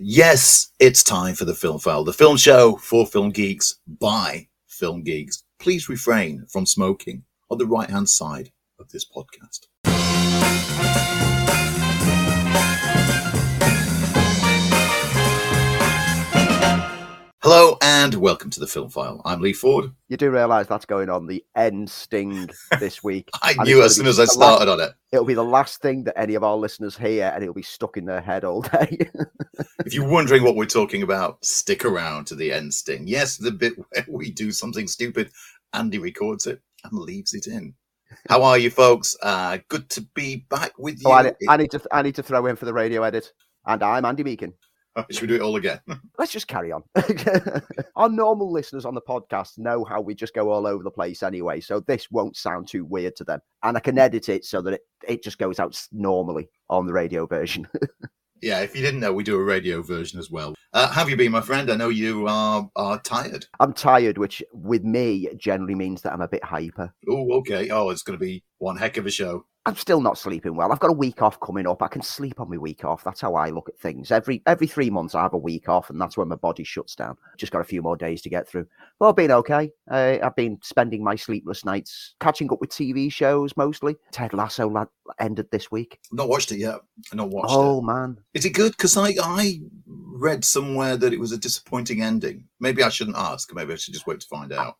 Yes, it's time for the Film File, the film show for film geeks by film geeks. Please refrain from smoking on the right hand side of this podcast. Hello and welcome to the Film File. I'm Lee Ford. You do realise that's going on the end sting this week. I knew as soon as I started on it. It'll be the last thing that any of our listeners hear, and it'll be stuck in their head all day. If you're wondering what we're talking about, stick around to the end sting. Yes, the bit where we do something stupid, Andy records it and leaves it in. How are you, folks? Uh, good to be back with you. oh, I, I need to. I need to throw in for the radio edit. And I'm Andy Meakin. Should we do it all again? Let's just carry on. our normal listeners on the podcast know how we just go all over the place anyway, so this won't sound too weird to them. And I can edit it so that it, it just goes out normally on the radio version. yeah, if you didn't know, we do a radio version as well. Uh, have you been, my friend? I know you are, are tired. I'm tired, which with me generally means that I'm a bit hyper. Oh, okay. Oh, it's going to be one heck of a show. I'm still not sleeping well. I've got a week off coming up. I can sleep on my week off. That's how I look at things. Every every three months, I have a week off, and that's when my body shuts down. Just got a few more days to get through. But I've been okay. Uh, I've been spending my sleepless nights catching up with TV shows mostly. Ted Lasso la- ended this week. Not watched it yet. Not watched oh it. man, Is it good? Because I, I read somewhere that it was a disappointing ending. Maybe I shouldn't ask. Maybe I should just wait to find out.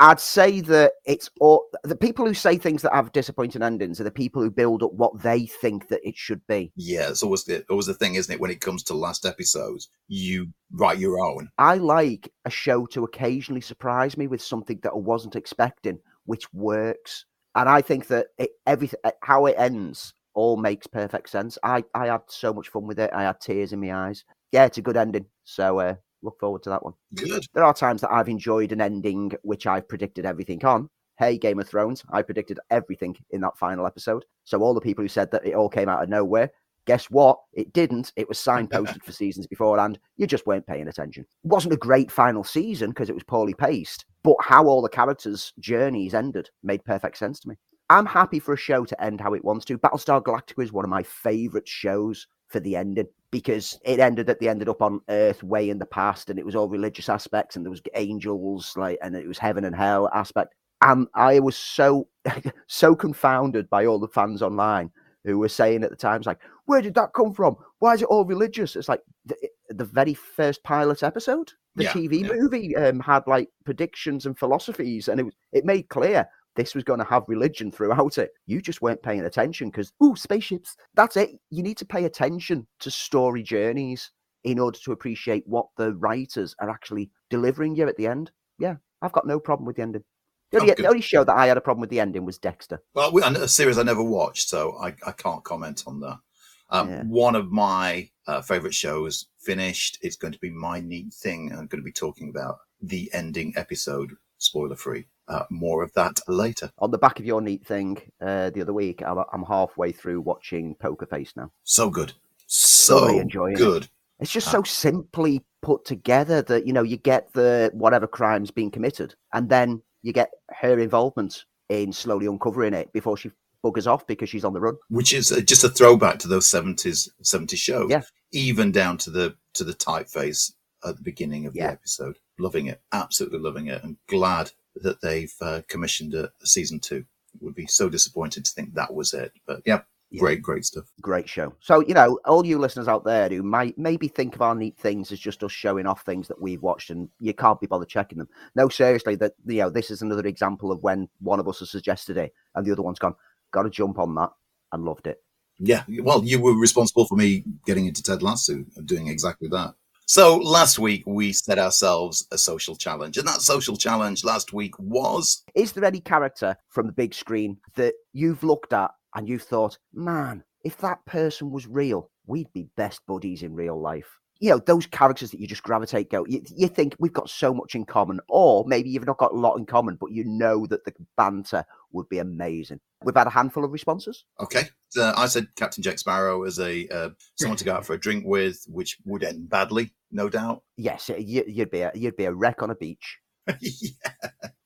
I'd say that it's all the people who say things that have disappointing endings are the people who build up what they think that it should be. Yeah, it's always the always the thing, isn't it? When it comes to last episodes, you write your own. I like a show to occasionally surprise me with something that I wasn't expecting, which works. And I think that it, everything, how it ends, all makes perfect sense. I, I had so much fun with it. I had tears in my eyes. Yeah, it's a good ending. So uh, look forward to that one. Good. There are times that I've enjoyed an ending which I've predicted everything on. Hey, Game of Thrones, I predicted everything in that final episode. So all the people who said that it all came out of nowhere, guess what? It didn't. It was signposted for seasons beforehand. You just weren't paying attention. It wasn't a great final season because it was poorly paced, but how all the characters' journeys ended made perfect sense to me. I'm happy for a show to end how it wants to. Battlestar Galactica is one of my favorite shows for the ending because it ended that they ended up on Earth way in the past and it was all religious aspects and there was angels like and it was heaven and hell aspect. And I was so so confounded by all the fans online who were saying at the times like, where did that come from? Why is it all religious? It's like the, the very first pilot episode, the Yeah, TV yeah. movie um, had like predictions and philosophies, and it was, it made clear this was going to have religion throughout it. You just weren't paying attention because, ooh, spaceships. That's it. You need to pay attention to story journeys in order to appreciate what the writers are actually delivering you at the end. Yeah, I've got no problem with the ending. The only, the only show that I had a problem with the ending was Dexter. Well, we- a series I never watched, so I, I can't comment on that. Um, Yeah. One of my uh, favorite shows finished. It's going to be my neat thing. I'm going to be talking about the ending episode, spoiler free. Uh, more of that later. On the back of your neat thing uh, the other week, I'm, I'm halfway through watching Poker Face now. So good. So Thoroughly enjoying it. good. It's just Ah. so simply put together that you know you get the whatever crime's being committed, and then you get her involvement in slowly uncovering it before she buggers off because she's on the run. which is uh, just a throwback to those 70s 70s shows Yeah. even down to the to the typeface at the beginning of Yeah. the episode loving it absolutely loving it and glad that they've uh, commissioned a, a season two would be so disappointed to think that was it but yeah, Yeah. great great stuff Great show. So you know, all you listeners out there who might maybe think of our neat things as just us showing off things that we've watched and you can't be bothered checking them. No, seriously, that you know, this is another example of when one of us has suggested it and the other one's gone, got to jump on that and loved it. yeah well you were responsible for me getting into ted lasso and doing exactly that so last week we set ourselves a social challenge and that social challenge last week was Is there any character from the big screen that you've looked at and you've thought, man, if that person was real, we'd be best buddies in real life? You know, those characters that you just gravitate, go, you, you think we've got so much in common, or maybe you've not got a lot in common, but you know that the banter would be amazing. We've had a handful of responses. Okay. Uh, I said Captain Jack Sparrow as a uh, someone to go out for a drink with, which would end badly, no doubt. Yes, you, you'd be a, you'd be a wreck on a beach. yeah.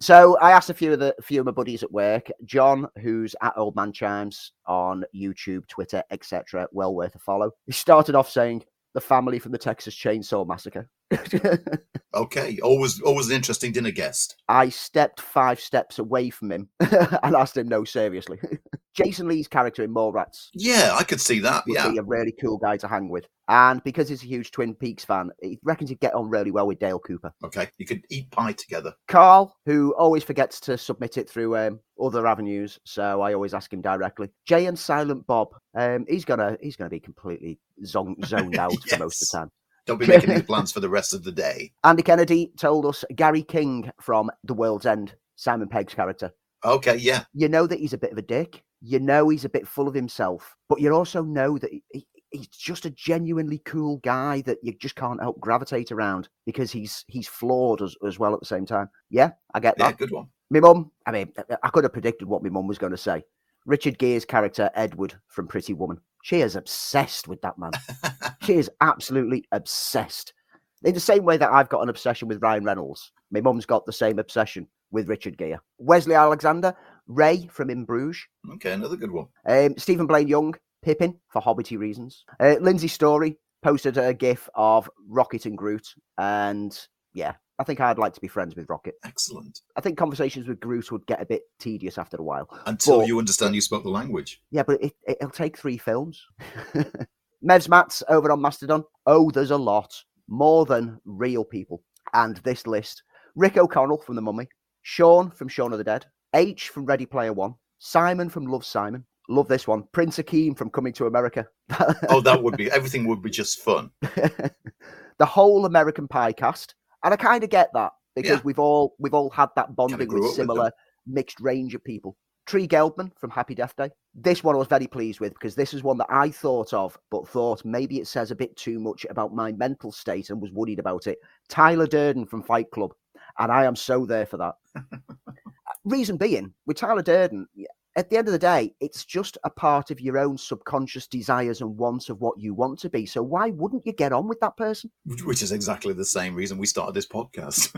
So I asked a few of the a few of my buddies at work. John, who's at Old Man Chimes on YouTube, Twitter, etc. Well worth a follow. He started off saying, the family from the Texas Chainsaw Massacre. Okay, always always an interesting dinner guest. I stepped five steps away from him and asked him, no, seriously. Jason Lee's character in Mallrats Yeah, I could see that. Yeah, be a really cool guy to hang with. And because he's a huge Twin Peaks fan, he reckons he'd get on really well with Dale Cooper. okay, you could eat pie together. Carl, who always forgets to submit it through um, other avenues, so I always ask him directly. Jay and Silent Bob, um, he's gonna he's gonna be completely zon- zoned out for most of the time. Don't be making any plans for the rest of the day. Andy Kennedy told us Gary King from The World's End, Simon Pegg's character. Okay, yeah, You know that he's a bit of a dick. You know he's a bit full of himself, but you also know that he, he- he's just a genuinely cool guy that you just can't help gravitate around because he's he's flawed as, as well at the same time. Yeah, I get yeah, that. good one. My mum, I mean, I- I could have predicted what my mum was going to say. Richard Gere's character, Edward from Pretty Woman. She is obsessed with that man. she is absolutely obsessed. In the same way that I've got an obsession with Ryan Reynolds, my mum's got the same obsession with Richard Gere. Wesley Alexander, Ray from In Bruges, okay, another good one. um, Stephen Blaine Young, Pippin for hobbity reasons. Uh, Lindsay Story posted a gif of Rocket and Groot, and yeah, I think I'd like to be friends with Rocket. Excellent. I think conversations with Groot would get a bit tedious after a while. Until But- you understand you spoke the language. Yeah, but it, it'll take three films. Mevs Mats over on Mastodon. Oh, there's a lot. More than real people. And this list Rick O'Connell from The Mummy, Sean from Shaun of the Dead, H from Ready Player One, Simon from Love Simon. Love this one. Prince Akeem from Coming to America. Oh, that would be everything would be just fun. the whole American Pie cast. And I kind of get that because Yeah. we've all we've all had that bonding with up with similar mixed range of people. Tree Gelbman from Happy Death Day. This one I was very pleased with because this is one that I thought of, but thought maybe it says a bit too much about my mental state and was worried about it. Tyler Durden from Fight Club. And I am so there for that. Reason being, with Tyler Durden, at the end of the day, it's just a part of your own subconscious desires and wants of what you want to be. So why wouldn't you get on with that person? Which is exactly the same reason we started this podcast.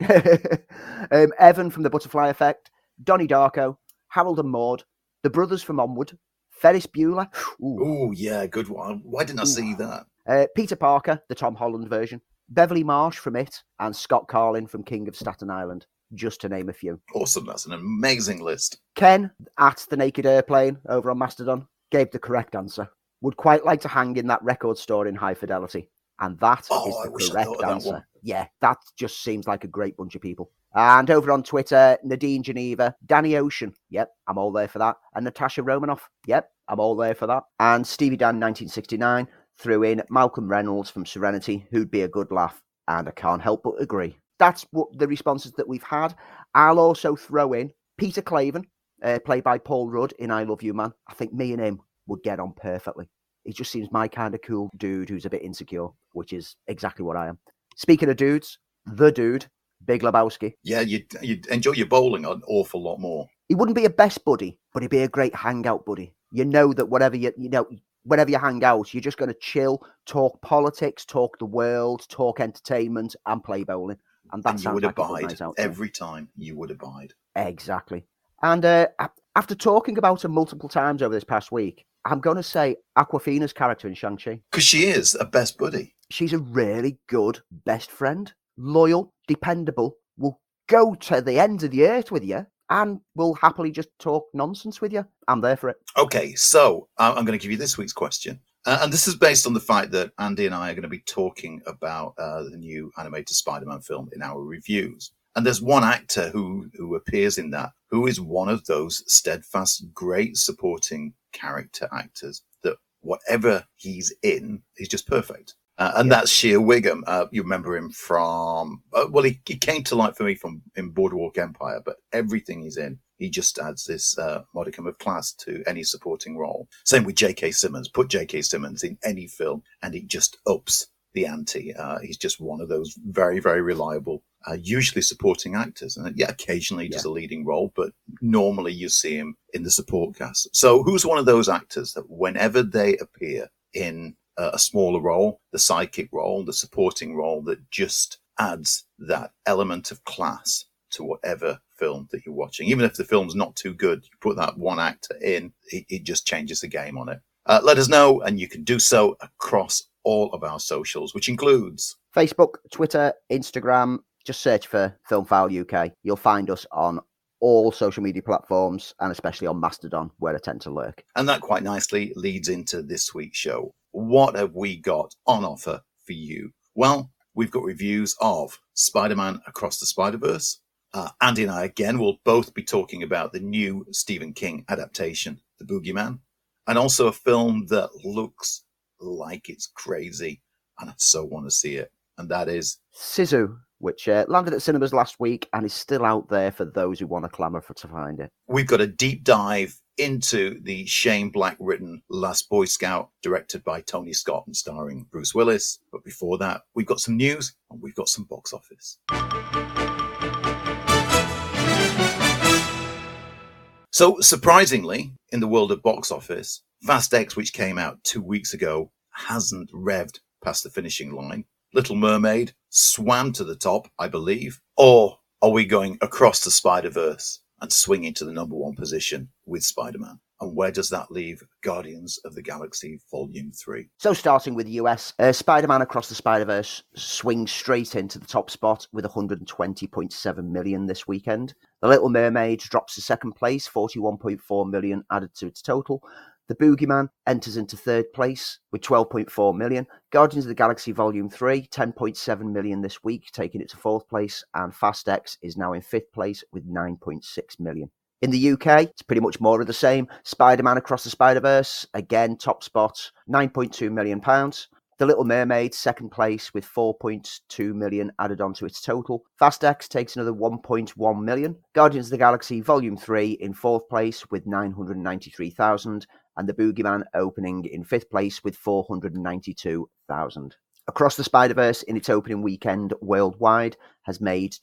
um, Evan from the Butterfly Effect, Donnie Darko, Harold and Maude, the brothers from Onward, Ferris Bueller, oh yeah, good one. Why didn't I see Ooh. that? uh, Peter Parker, the Tom Holland version, Beverly Marsh from It, and Scott Carlin from King of Staten Island, just to name a few. Awesome. That's an amazing list. Ken at the Naked Airplane over on Mastodon gave the correct answer. Would quite like to hang in that record store in high fidelity. And that oh, is Oh, I the correct of that answer. Yeah, that just seems like a great bunch of people. And over on Twitter, Nadine Geneva, Danny Ocean. Yep, I'm all there for that. And Natasha Romanoff. Yep, I'm all there for that. And Stevie Dan 1969 threw in Malcolm Reynolds from Serenity, who'd be a good laugh. And I can't help but agree. That's what the responses that we've had. I'll also throw in Peter Klaven, uh, played by Paul Rudd in I Love You Man. I think me and him would get on perfectly. He just seems my kind of cool dude who's a bit insecure, which is exactly what I am. Speaking of dudes, the dude, Big Lebowski. Yeah, you'd, you'd enjoy your bowling an awful lot more. He wouldn't be a best buddy, but he'd be a great hangout buddy. You know that whatever you you know, whenever you hang out, you're just going to chill, talk politics, talk the world, talk entertainment, and play bowling. And that and you would abide every time. You would abide. Exactly. And uh, after talking about her multiple times over this past week, I'm going to say Awkwafina's character in Shang-Chi. Because she is a best buddy. She's a really good best friend, loyal, dependable, will go to the ends of the earth with you and will happily just talk nonsense with you. I'm there for it. Okay, so I'm going to give you this week's question. Uh, and this is based on the fact that Andy and I are going to be talking about uh, the new animated Spider Man film in our reviews. And there's one actor who, who appears in that who is one of those steadfast, great supporting character actors that whatever he's in, he's just perfect. Uh, and Yeah. that's Shea Whigham. Uh, you remember him from, uh, well, he, he came to light for me from in Boardwalk Empire, but everything he's in, he just adds this uh, modicum of class to any supporting role. Same with J.K. Simmons. Put J.K. Simmons in any film, and it just ups the ante. Uh, he's just one of those very, very reliable, uh, usually supporting actors. And yeah, occasionally he does a leading role, but normally you see him in the support cast. So who's one of those actors that whenever they appear in a a smaller role, the sidekick role, the supporting role, that just adds that element of class to whatever film that you're watching. Even if the film's not too good, you put that one actor in, it, it just changes the game on it. Uh, let us know, and you can do so across all of our socials, which includes Facebook, Twitter, Instagram. Just search for Film File UK. You'll find us on all social media platforms and especially on Mastodon, where I tend to lurk. And that quite nicely leads into this week's show. What have we got on offer for you? Well, we've got reviews of Spider Man Across the Spider Verse. Uh, Andy and I, again, will both be talking about the new Stephen King adaptation, The Boogeyman, and also a film that looks like it's crazy. And I so want to see it. And that is Sisu, which uh, landed at cinemas last week and is still out there for those who want to clamour for to find it. We've got a deep dive into the Shane Black written Last Boy Scout, directed by Tony Scott and starring Bruce Willis. But before that, we've got some news and we've got some box office. So, surprisingly, in the world of box office, Fast X, which came out two weeks ago, hasn't revved past the finishing line. Little Mermaid swam to the top, I believe. Or are we going across the Spider Verse and swinging to the number one position with Spider Man? And where does that leave Guardians of the Galaxy Volume 3? So, starting with the US, uh, Spider Man Across the Spider Verse swings straight into the top spot with 120.7 million this weekend. The Little Mermaid drops to second place, 41.4 million added to its total. The Boogeyman enters into third place with 12.4 million. Guardians of the Galaxy Volume 3, 10.7 million this week, taking it to fourth place. And Fast X is now in fifth place with 9.6 million. In the UK, it's pretty much more of the same. Spider Man Across the Spider Verse, again, top spot, £9.2 million. The Little Mermaid, second place with 4.2 million added onto its total. Fast X takes another 1.1 million. Guardians of the Galaxy Volume 3 in fourth place with 993,000 and the Boogeyman opening in fifth place with 492,000. Across the Spider Verse in its opening weekend worldwide has made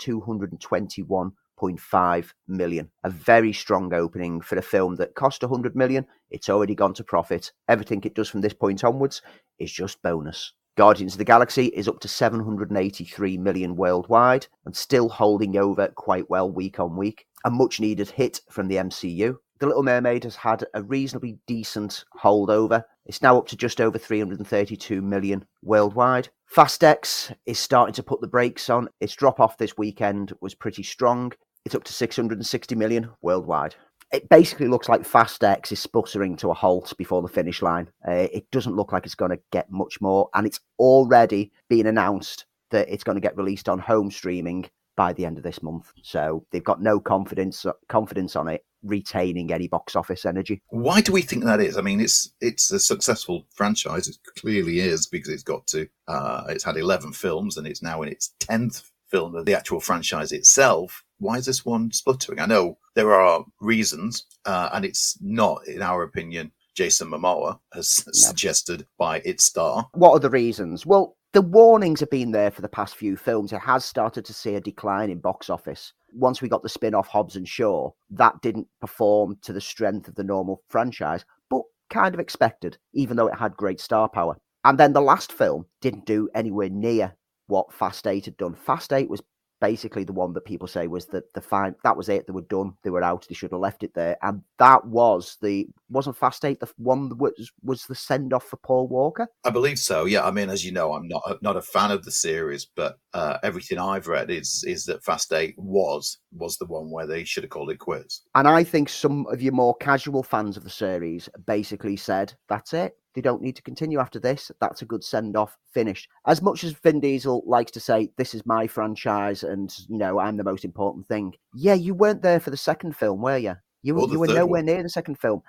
221.5 million. A very strong opening for a film that cost 100 million. It's already gone to profit. Everything it does from this point onwards is just bonus. Guardians of the Galaxy is up to 783 million worldwide and still holding over quite well week on week. A much needed hit from the MCU. The Little Mermaid has had a reasonably decent holdover. It's now up to just over 332 million worldwide. Fast X is starting to put the brakes on. Its drop off this weekend was pretty strong. It's up to 660 million worldwide. It basically looks like Fast X is sputtering to a halt before the finish line. Uh, it doesn't look like it's going to get much more, and it's already been announced that it's going to get released on home streaming by the end of this month. So they've got no confidence confidence on it retaining any box office energy. Why do we think that is? I mean, it's it's a successful franchise. It clearly is because it's got to. Uh, it's had eleven films and it's now in its tenth film of the actual franchise itself. Why is this one spluttering? I know there are reasons, uh, and it's not, in our opinion, Jason Momoa has no. suggested by its star. What are the reasons? Well, the warnings have been there for the past few films. It has started to see a decline in box office. Once we got the spin off Hobbs and Shaw, that didn't perform to the strength of the normal franchise, but kind of expected, even though it had great star power. And then the last film didn't do anywhere near what Fast Eight had done. Fast Eight was basically the one that people say was the the fine that was it they were done they were out they should have left it there. And that was the wasn't fast eight the one that was was the send off for paul walker? I believe so yeah. I mean as you know i'm not not a fan of the series but uh, everything i've read is is that fast eight was was the one where they should have called it quits. And i think some of your more casual fans of the series basically said that's it they don't need to continue after this. That's a good send off finish. As much as Vin Diesel likes to say, this is my franchise and, you know, I'm the most important thing. Yeah, you weren't there for the second film, were you? You, you were nowhere one. near the second film.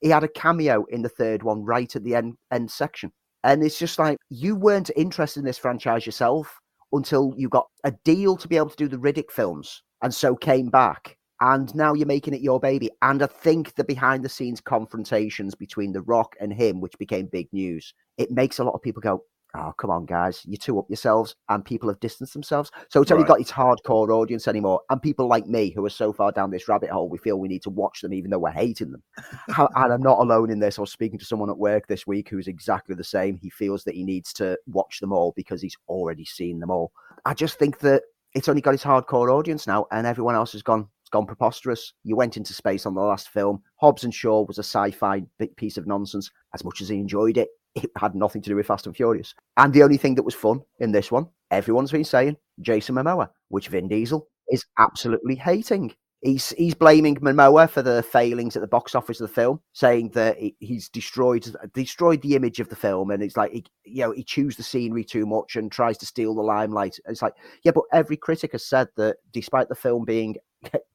He had a cameo in the third one right at the end, end section. And it's just like, you weren't interested in this franchise yourself until you got a deal to be able to do the Riddick films and so came back and now you're making it your baby. And I think the behind the scenes confrontations between The Rock and him, which became big news, it makes a lot of people go, Oh, come on, guys, you're too up yourselves, and people have distanced themselves. So it's only right. got its hardcore audience anymore. And people like me who are so far down this rabbit hole, we feel we need to watch them even though we're hating them. and I'm not alone in this. I was speaking to someone at work this week who's exactly the same. He feels that he needs to watch them all because he's already seen them all. I just think that it's only got its hardcore audience now, and everyone else has gone, gone preposterous. You went into space on the last film. Hobbs and Shaw was a sci-fi piece of nonsense. As much as he enjoyed it, It had nothing to do with Fast and Furious. And the only thing that was fun in this one, everyone's been saying Jason Momoa, which Vin Diesel is absolutely hating. He's he's blaming Momoa for the failings at the box office of the film, saying that he, he's destroyed destroyed the image of the film, and it's like he, you know he chews the scenery too much and tries to steal the limelight. It's like yeah, but every critic has said that despite the film being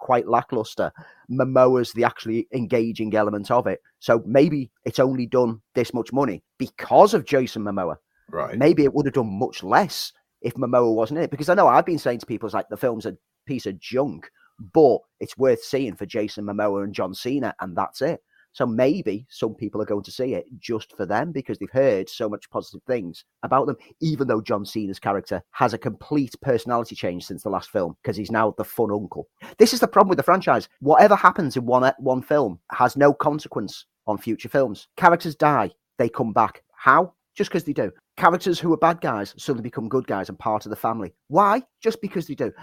quite lackluster, Momoa's the actually engaging element of it. So maybe it's only done this much money because of Jason Momoa. Right. Maybe it would have done much less if Momoa wasn't in it. Because I know I've been saying to people, it's like the film's a piece of junk but it's worth seeing for Jason Momoa and John Cena, and that's it. So maybe some people are going to see it just for them because they've heard so much positive things about them, even though John Cena's character has a complete personality change since the last film because he's now the fun uncle. This is the problem with the franchise. Whatever happens in one one film has no consequence on future films. Characters die, they come back. How? Just because they do. Characters who are bad guys suddenly become good guys and part of the family. Why? Just because they do.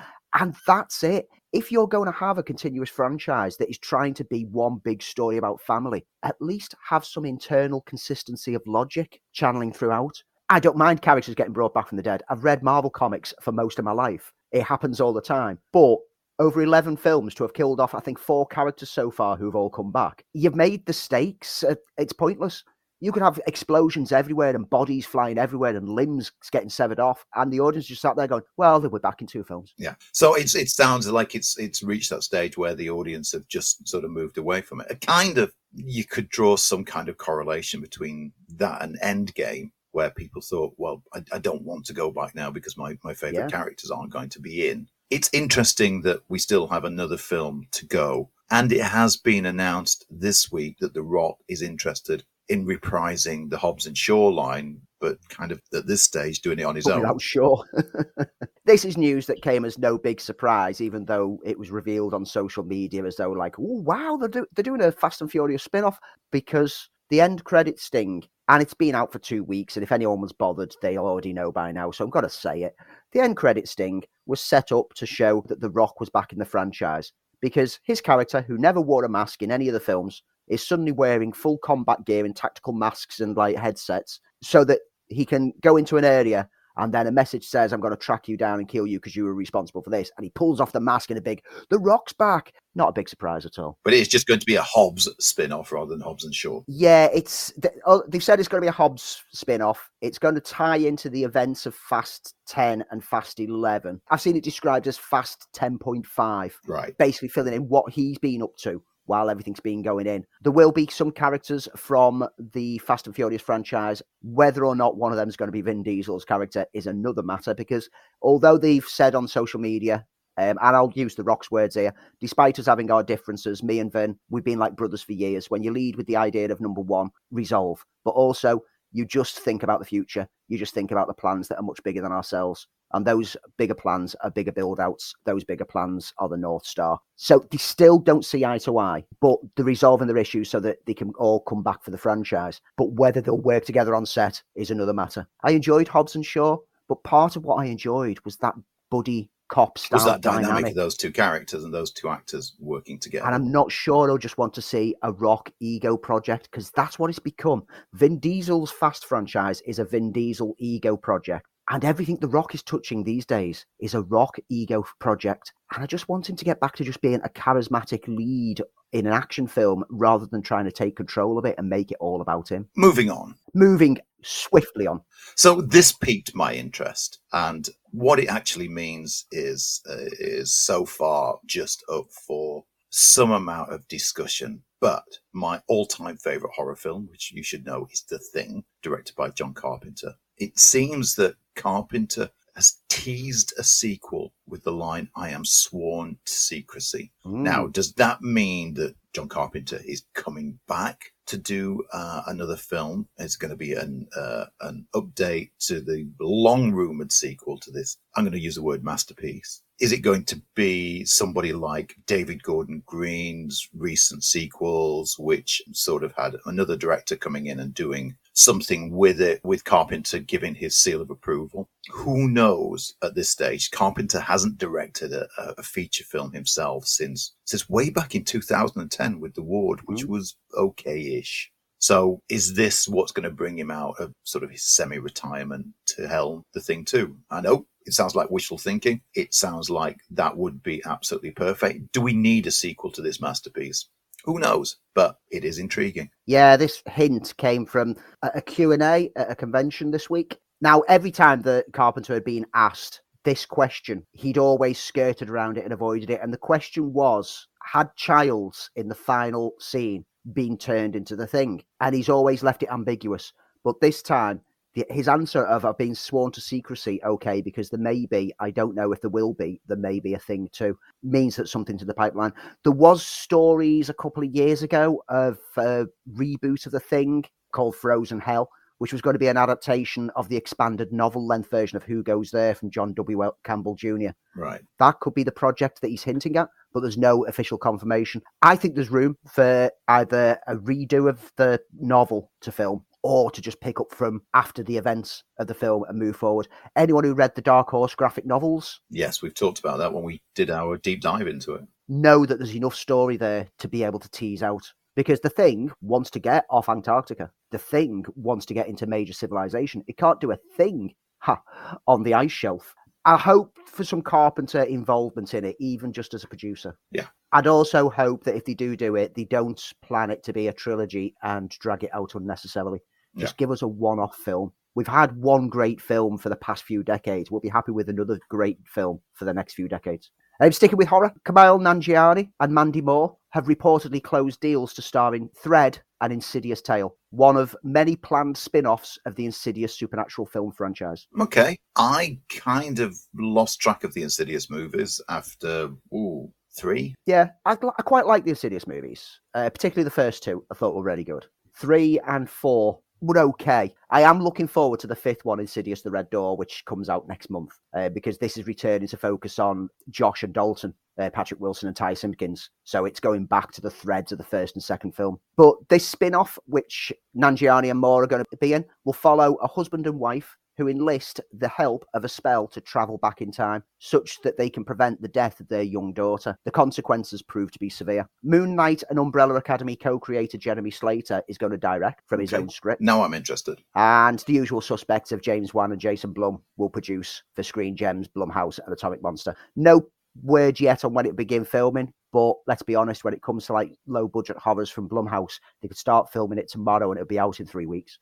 And that's it. If you're going to have a continuous franchise that is trying to be one big story about family, at least have some internal consistency of logic channeling throughout. I don't mind characters getting brought back from the dead. I've read Marvel comics for most of my life. It happens all the time. But over 11 films to have killed off, I think, four characters so far who've all come back. You've made the stakes. Uh, it's pointless you could have explosions everywhere and bodies flying everywhere and limbs getting severed off, and the audience just sat there going, "Well, they were back in two films." Yeah, so it's it sounds like it's it's reached that stage where the audience have just sort of moved away from it. A kind of you could draw some kind of correlation between that and Endgame, where people thought, "Well, I, I don't want to go back now because my my favorite yeah. characters aren't going to be in." It's interesting that we still have another film to go. And it has been announced this week that The Rock is interested in reprising the Hobbs and Shaw line, but kind of at this stage doing it on his own. I'm sure. this is news that came as no big surprise, even though it was revealed on social media as though, like, oh, wow, they're, do- they're doing a Fast and Furious spin off because the end credit sting, and it's been out for two weeks. And if anyone was bothered, they already know by now. So I'm going to say it. The end credit sting was set up to show that The Rock was back in the franchise because his character, who never wore a mask in any of the films, is suddenly wearing full combat gear and tactical masks and like headsets so that he can go into an area and then a message says, I'm going to track you down and kill you because you were responsible for this. And he pulls off the mask in a big, The Rock's back. Not a big surprise at all. But it's just going to be a Hobbs spin off rather than Hobbs and Shaw. Yeah, it's oh, they've said it's going to be a Hobbs spin off. It's going to tie into the events of Fast 10 and Fast 11. I've seen it described as Fast 10.5. Right. Basically filling in what he's been up to while everything's been going in. There will be some characters from the Fast and Furious franchise. Whether or not one of them is going to be Vin Diesel's character is another matter because although they've said on social media, um, and I'll use the Rock's words here, despite us having our differences, me and Vin, we've been like brothers for years. When you lead with the idea of number one, resolve, but also you just think about the future. You just think about the plans that are much bigger than ourselves. And those bigger plans are bigger build outs. Those bigger plans are the North Star. So they still don't see eye to eye, but they're resolving their issues so that they can all come back for the franchise. But whether they'll work together on set is another matter. I enjoyed Hobbs and Shaw, but part of what I enjoyed was that buddy cop style was that dynamic. dynamic of those two characters and those two actors working together. And I'm not sure I'll just want to see a Rock ego project because that's what it's become. Vin Diesel's Fast franchise is a Vin Diesel ego project. And everything The Rock is touching these days is a Rock ego project. And I just want him to get back to just being a charismatic lead in an action film rather than trying to take control of it and make it all about him. Moving on. Moving swiftly on. So this piqued my interest, and what it actually means is uh, is so far just up for some amount of discussion. But my all-time favorite horror film, which you should know, is The Thing, directed by John Carpenter. It seems that Carpenter has teased a sequel with the line, I am sworn to secrecy. Mm. Now, does that mean that John Carpenter is coming back to do uh, another film? It's going to be an, uh, an update to the long rumored sequel to this. I'm going to use the word masterpiece. Is it going to be somebody like David Gordon Green's recent sequels, which sort of had another director coming in and doing something with it, with Carpenter giving his seal of approval. Who knows at this stage? Carpenter hasn't directed a, a feature film himself since since way back in 2010 with The Ward, which mm. was okay-ish. So is this what's going to bring him out of sort of his semi-retirement to helm the thing too? I know it sounds like wishful thinking. It sounds like that would be absolutely perfect. Do we need a sequel to this masterpiece? Who knows? But it is intriguing. Yeah, this hint came from a Q&A at a convention this week. Now, every time that Carpenter had been asked this question, he'd always skirted around it and avoided it. And the question was, had Childs in the final scene been turned into the thing? And he's always left it ambiguous. But this time, the- his answer of I've been sworn to secrecy, okay, because there may be, I don't know if there will be, there may be a thing too, means that something's in the pipeline. There was stories a couple of years ago of a reboot of the thing called Frozen Hell, which was going to be an adaptation of the expanded novel length version of Who Goes There from John W. Campbell Jr. Right. That could be the project that he's hinting at, but there's no official confirmation. I think there's room for either a redo of the novel to film or to just pick up from after the events of the film and move forward. Anyone who read the Dark Horse graphic novels Yes, we've talked about that when we did our deep dive into it. know that there's enough story there to be able to tease out. Because the thing wants to get off Antarctica. The thing wants to get into major civilization. It can't do a thing ha, on the ice shelf. I hope for some Carpenter involvement in it, even just as a producer. Yeah. I'd also hope that if they do do it, they don't plan it to be a trilogy and drag it out unnecessarily. Just give us a one off film. We've had one great film for the past few decades. We'll be happy with another great film for the next few decades. Um, sticking with horror, Kumail Nanjiani and Mandy Moore have reportedly closed deals to star in Thread and Insidious Tale, one of many planned spin offs of the Insidious supernatural film franchise. Okay. I kind of lost track of the Insidious movies after ooh, three. Yeah, I, I quite like the Insidious movies, uh, particularly the first two. I thought were really good. Three and four were okay. I am looking forward to the fifth one, Insidious: The Red Door, which comes out next month, uh, because this is returning to focus on Josh and Dalton, uh, Patrick Wilson and Ty Simpkins. So it's going back to the threads of the first and second film. But this spin-off, which Nanjiani and Moore are going to be in, will follow a husband and wife who enlist the help of a spell to travel back in time, such that they can prevent the death of their young daughter. The consequences prove to be severe. Moon Knight and Umbrella Academy co creator Jeremy Slater is going to direct from his Okay. own script. Now I'm interested. And the usual suspects of James Wan and Jason Blum will produce for Screen Gems, Blumhouse, and Atomic Monster. No word yet on when it begin filming, but let's be honest, when it comes to like low budget horrors from Blumhouse, they could start filming it tomorrow and it'll be out in three weeks.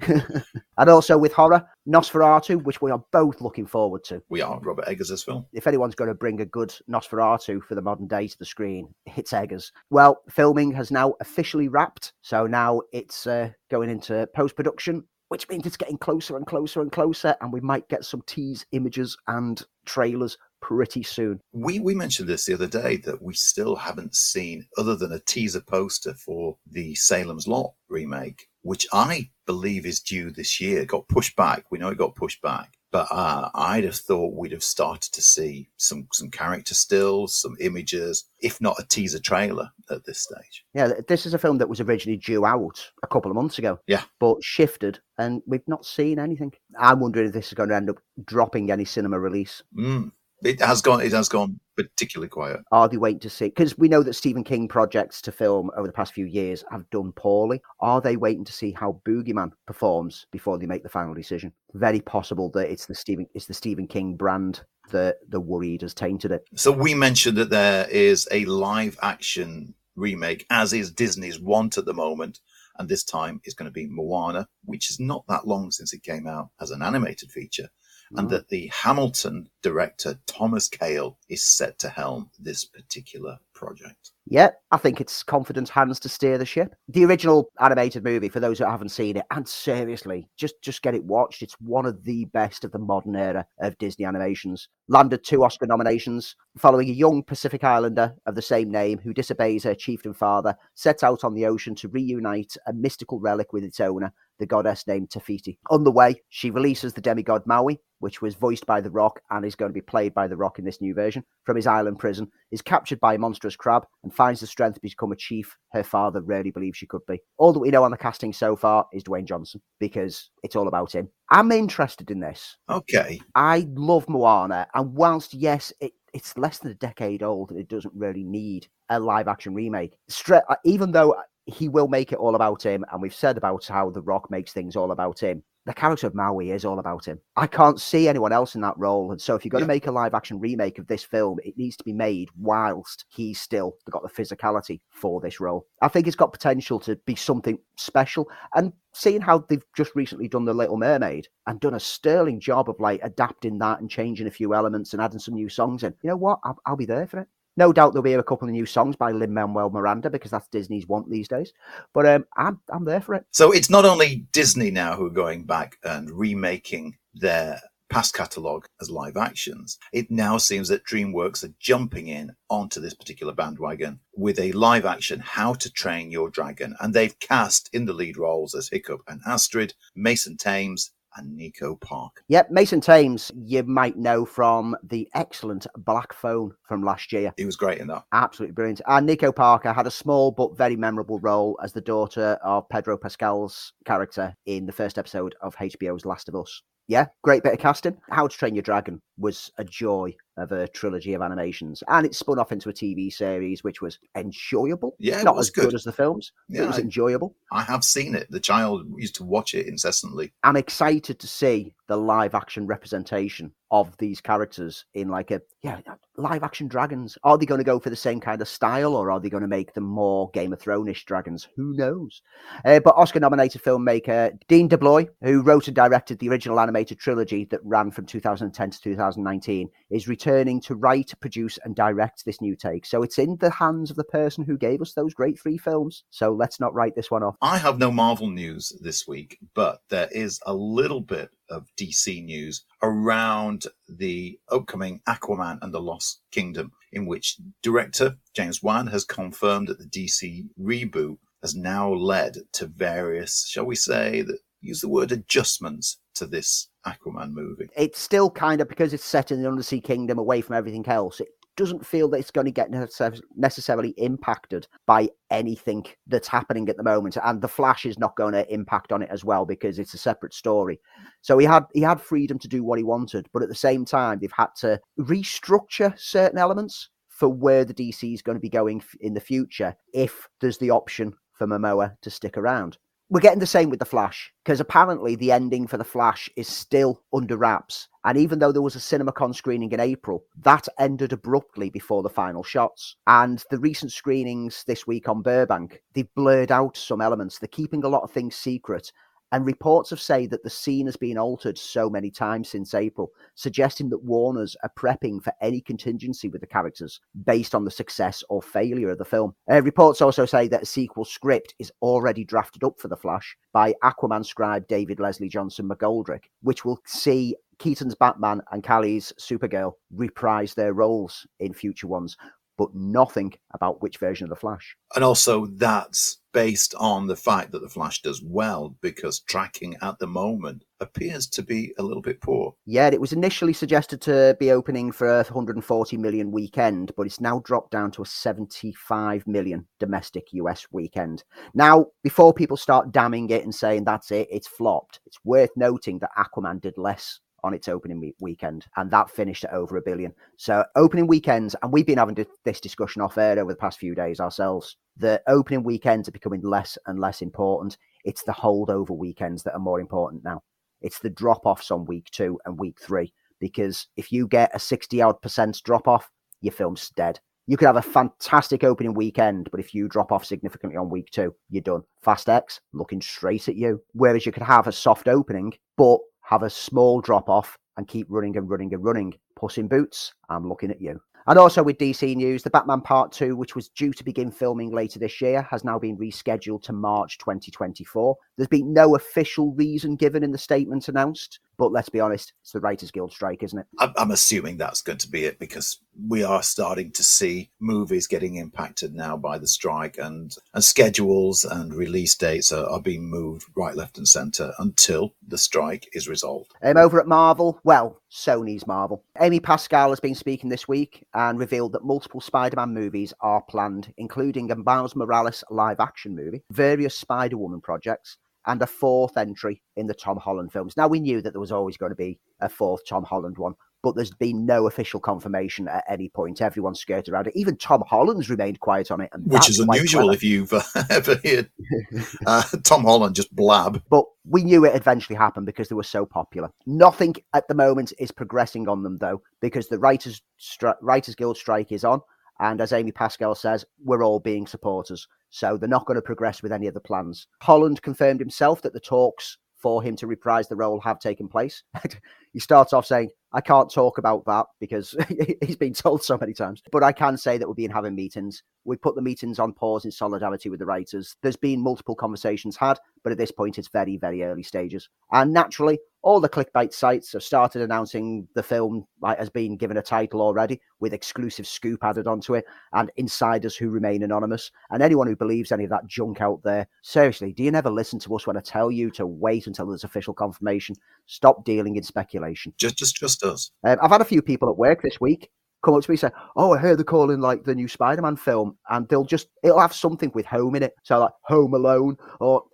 and also with horror, Nosferatu, which we are both looking forward to. We are Robert Eggers' film. If anyone's going to bring a good Nosferatu for the modern day to the screen, it's Eggers. Well, filming has now officially wrapped, so now it's uh, going into post production, which means it's getting closer and closer and closer, and we might get some tease images and trailers pretty soon. We we mentioned this the other day that we still haven't seen other than a teaser poster for the Salem's Lot remake, which I believe is due this year. Got pushed back. We know it got pushed back. But uh, I'd have thought we'd have started to see some some character stills, some images, if not a teaser trailer at this stage. Yeah, this is a film that was originally due out a couple of months ago. Yeah. But shifted, and we've not seen anything. I'm wondering if this is going to end up dropping any cinema release. Mm. It has gone. It has gone particularly quiet. Are they waiting to see? Because we know that Stephen King projects to film over the past few years have done poorly. Are they waiting to see how Boogeyman performs before they make the final decision? Very possible that it's the Stephen it's the Stephen King brand that the worried has tainted it. So we mentioned that there is a live action remake, as is Disney's want at the moment, and this time is going to be Moana, which is not that long since it came out as an animated feature, and Oh. that the Hamilton director Thomas Kail is set to helm this particular project. Yeah, I think it's confident hands to steer the ship. The original animated movie, for those who haven't seen it, and seriously, just just get it watched. It's one of the best of the modern era of Disney animations. Landed two Oscar nominations, following a young Pacific Islander of the same name who disobeys her chieftain father, sets out on the ocean to reunite a mystical relic with its owner, the goddess named Te Fiti. On the way, she releases the demigod Maui, which was voiced by The Rock and is going to be played by The Rock in this new version, from his island prison, is captured by a monstrous crab and finds the strength to become a chief her father rarely believed she could be. All that we know on the casting so far is Dwayne Johnson because it's all about him. I'm interested in this. Okay, I love Moana, and whilst yes, it, it's less than a decade old and it doesn't really need a live action remake, stra- uh, even though he will make it all about him. And we've said about how The Rock makes things all about him the character of Maui is all about him. I can't see anyone else in that role. And so if you're going yeah. to make a live action remake of this film, it needs to be made whilst he's still got the physicality for this role. I think it's got potential to be something special. And seeing how they've just recently done The Little Mermaid and done a sterling job of like adapting that and changing a few elements and adding some new songs in, you know what? I'll, I'll be there for it. No doubt there'll be a couple of new songs by Lin Manuel Miranda because that's Disney's want these days. But um, I'm I'm there for it. So it's not only Disney now who are going back and remaking their past catalogue as live actions. It now seems that DreamWorks are jumping in onto this particular bandwagon with a live action How to Train Your Dragon, and they've cast in the lead roles as Hiccup and Astrid, Mason Thames, and Nico Park. Yep, Mason Thames, you might know from the excellent Black Phone from last year. He was great in that. Absolutely brilliant. And Nico Parker had a small but very memorable role as the daughter of Pedro Pascal's character in the first episode of HBO's Last of Us. Yeah, great bit of casting. How to Train Your Dragon was a joy of a trilogy of animations, and it spun off into a TV series, which was enjoyable. Yeah, not as good. good. as the films. Yeah, it was enjoyable. I have seen it. The child used to watch it incessantly. I'm excited to see the live action representation of these characters in like a yeah live action dragons. Are they going to go for the same kind of style, or are they going to make them more Game of Thrones dragons? Who knows? Uh, but Oscar-nominated filmmaker Dean DeBlois, who wrote and directed the original animated trilogy that ran from 2010 to 2019, is returning to write, produce, and direct this new take. So it's in the hands of the person who gave us those great three films. So let's not write this one off. I have no Marvel news this week, but there is a little bit of DC news around the upcoming Aquaman and the Lost Kingdom, in which director James Wan has confirmed that the DC reboot has now led to various, shall we say, that use the word adjustments to this Aquaman movie. It's still kind of because it's set in the undersea kingdom away from everything else. It doesn't feel that it's going to get necessarily impacted by anything that's happening at the moment and the flash is not going to impact on it as well because it's a separate story so he had he had freedom to do what he wanted but at the same time they've had to restructure certain elements for where the dc is going to be going in the future if there's the option for momoa to stick around we're getting the same with the Flash because apparently the ending for the Flash is still under wraps. And even though there was a CinemaCon screening in April, that ended abruptly before the final shots. And the recent screenings this week on Burbank, they've blurred out some elements. They're keeping a lot of things secret. And reports have said that the scene has been altered so many times since April, suggesting that Warners are prepping for any contingency with the characters based on the success or failure of the film. Uh, reports also say that a sequel script is already drafted up for The Flash by Aquaman scribe David Leslie Johnson McGoldrick, which will see Keaton's Batman and Calle's Supergirl reprise their roles in future ones, but nothing about which version of the Flash. And also, that's based on the fact that the Flash does well because tracking at the moment appears to be a little bit poor. Yeah, it was initially suggested to be opening for a 140 million weekend, but it's now dropped down to a 75 million domestic US weekend. Now, before people start damning it and saying that's it, it's flopped, it's worth noting that Aquaman did less on its opening weekend, and that finished at over a billion. So, opening weekends, and we've been having this discussion off air over the past few days ourselves. The opening weekends are becoming less and less important. It's the holdover weekends that are more important now. It's the drop offs on week two and week three, because if you get a 60 odd percent drop off, your film's dead. You could have a fantastic opening weekend, but if you drop off significantly on week two, you're done. Fast X looking straight at you. Whereas you could have a soft opening, but have a small drop off and keep running and running and running. Puss in Boots, I'm looking at you. And also with DC News, the Batman Part 2, which was due to begin filming later this year, has now been rescheduled to March 2024. There's been no official reason given in the statement announced, but let's be honest, it's the Writers Guild strike, isn't it? I'm assuming that's going to be it because we are starting to see movies getting impacted now by the strike and, and schedules and release dates are, are being moved right, left, and centre until the strike is resolved. Um, over at Marvel, well, Sony's Marvel. Amy Pascal has been speaking this week and revealed that multiple Spider Man movies are planned, including a Miles Morales live action movie, various Spider Woman projects, and a fourth entry in the Tom Holland films. Now, we knew that there was always going to be a fourth Tom Holland one, but there's been no official confirmation at any point. Everyone's skirted around it. Even Tom Holland's remained quiet on it, which is unusual if you've uh, ever heard uh, Tom Holland just blab. But we knew it eventually happened because they were so popular. Nothing at the moment is progressing on them though, because the writers stri- writers guild strike is on, and as Amy Pascal says, we're all being supporters. So they're not going to progress with any of the plans. Holland confirmed himself that the talks for him to reprise the role have taken place. he starts off saying, I can't talk about that because he's been told so many times. But I can say that we've been having meetings. We put the meetings on pause in solidarity with the writers. There's been multiple conversations had, but at this point, it's very, very early stages. And naturally, all the clickbait sites have started announcing the film has been given a title already with exclusive scoop added onto it and insiders who remain anonymous. And anyone who believes any of that junk out there, seriously, do you never listen to us when I tell you to wait until there's official confirmation? Stop dealing in speculation. Just, just, just us. Um, I've had a few people at work this week come up to me and say, "Oh, I heard they're calling like the new Spider-Man film, and they'll just it'll have something with home in it, so like Home Alone, or."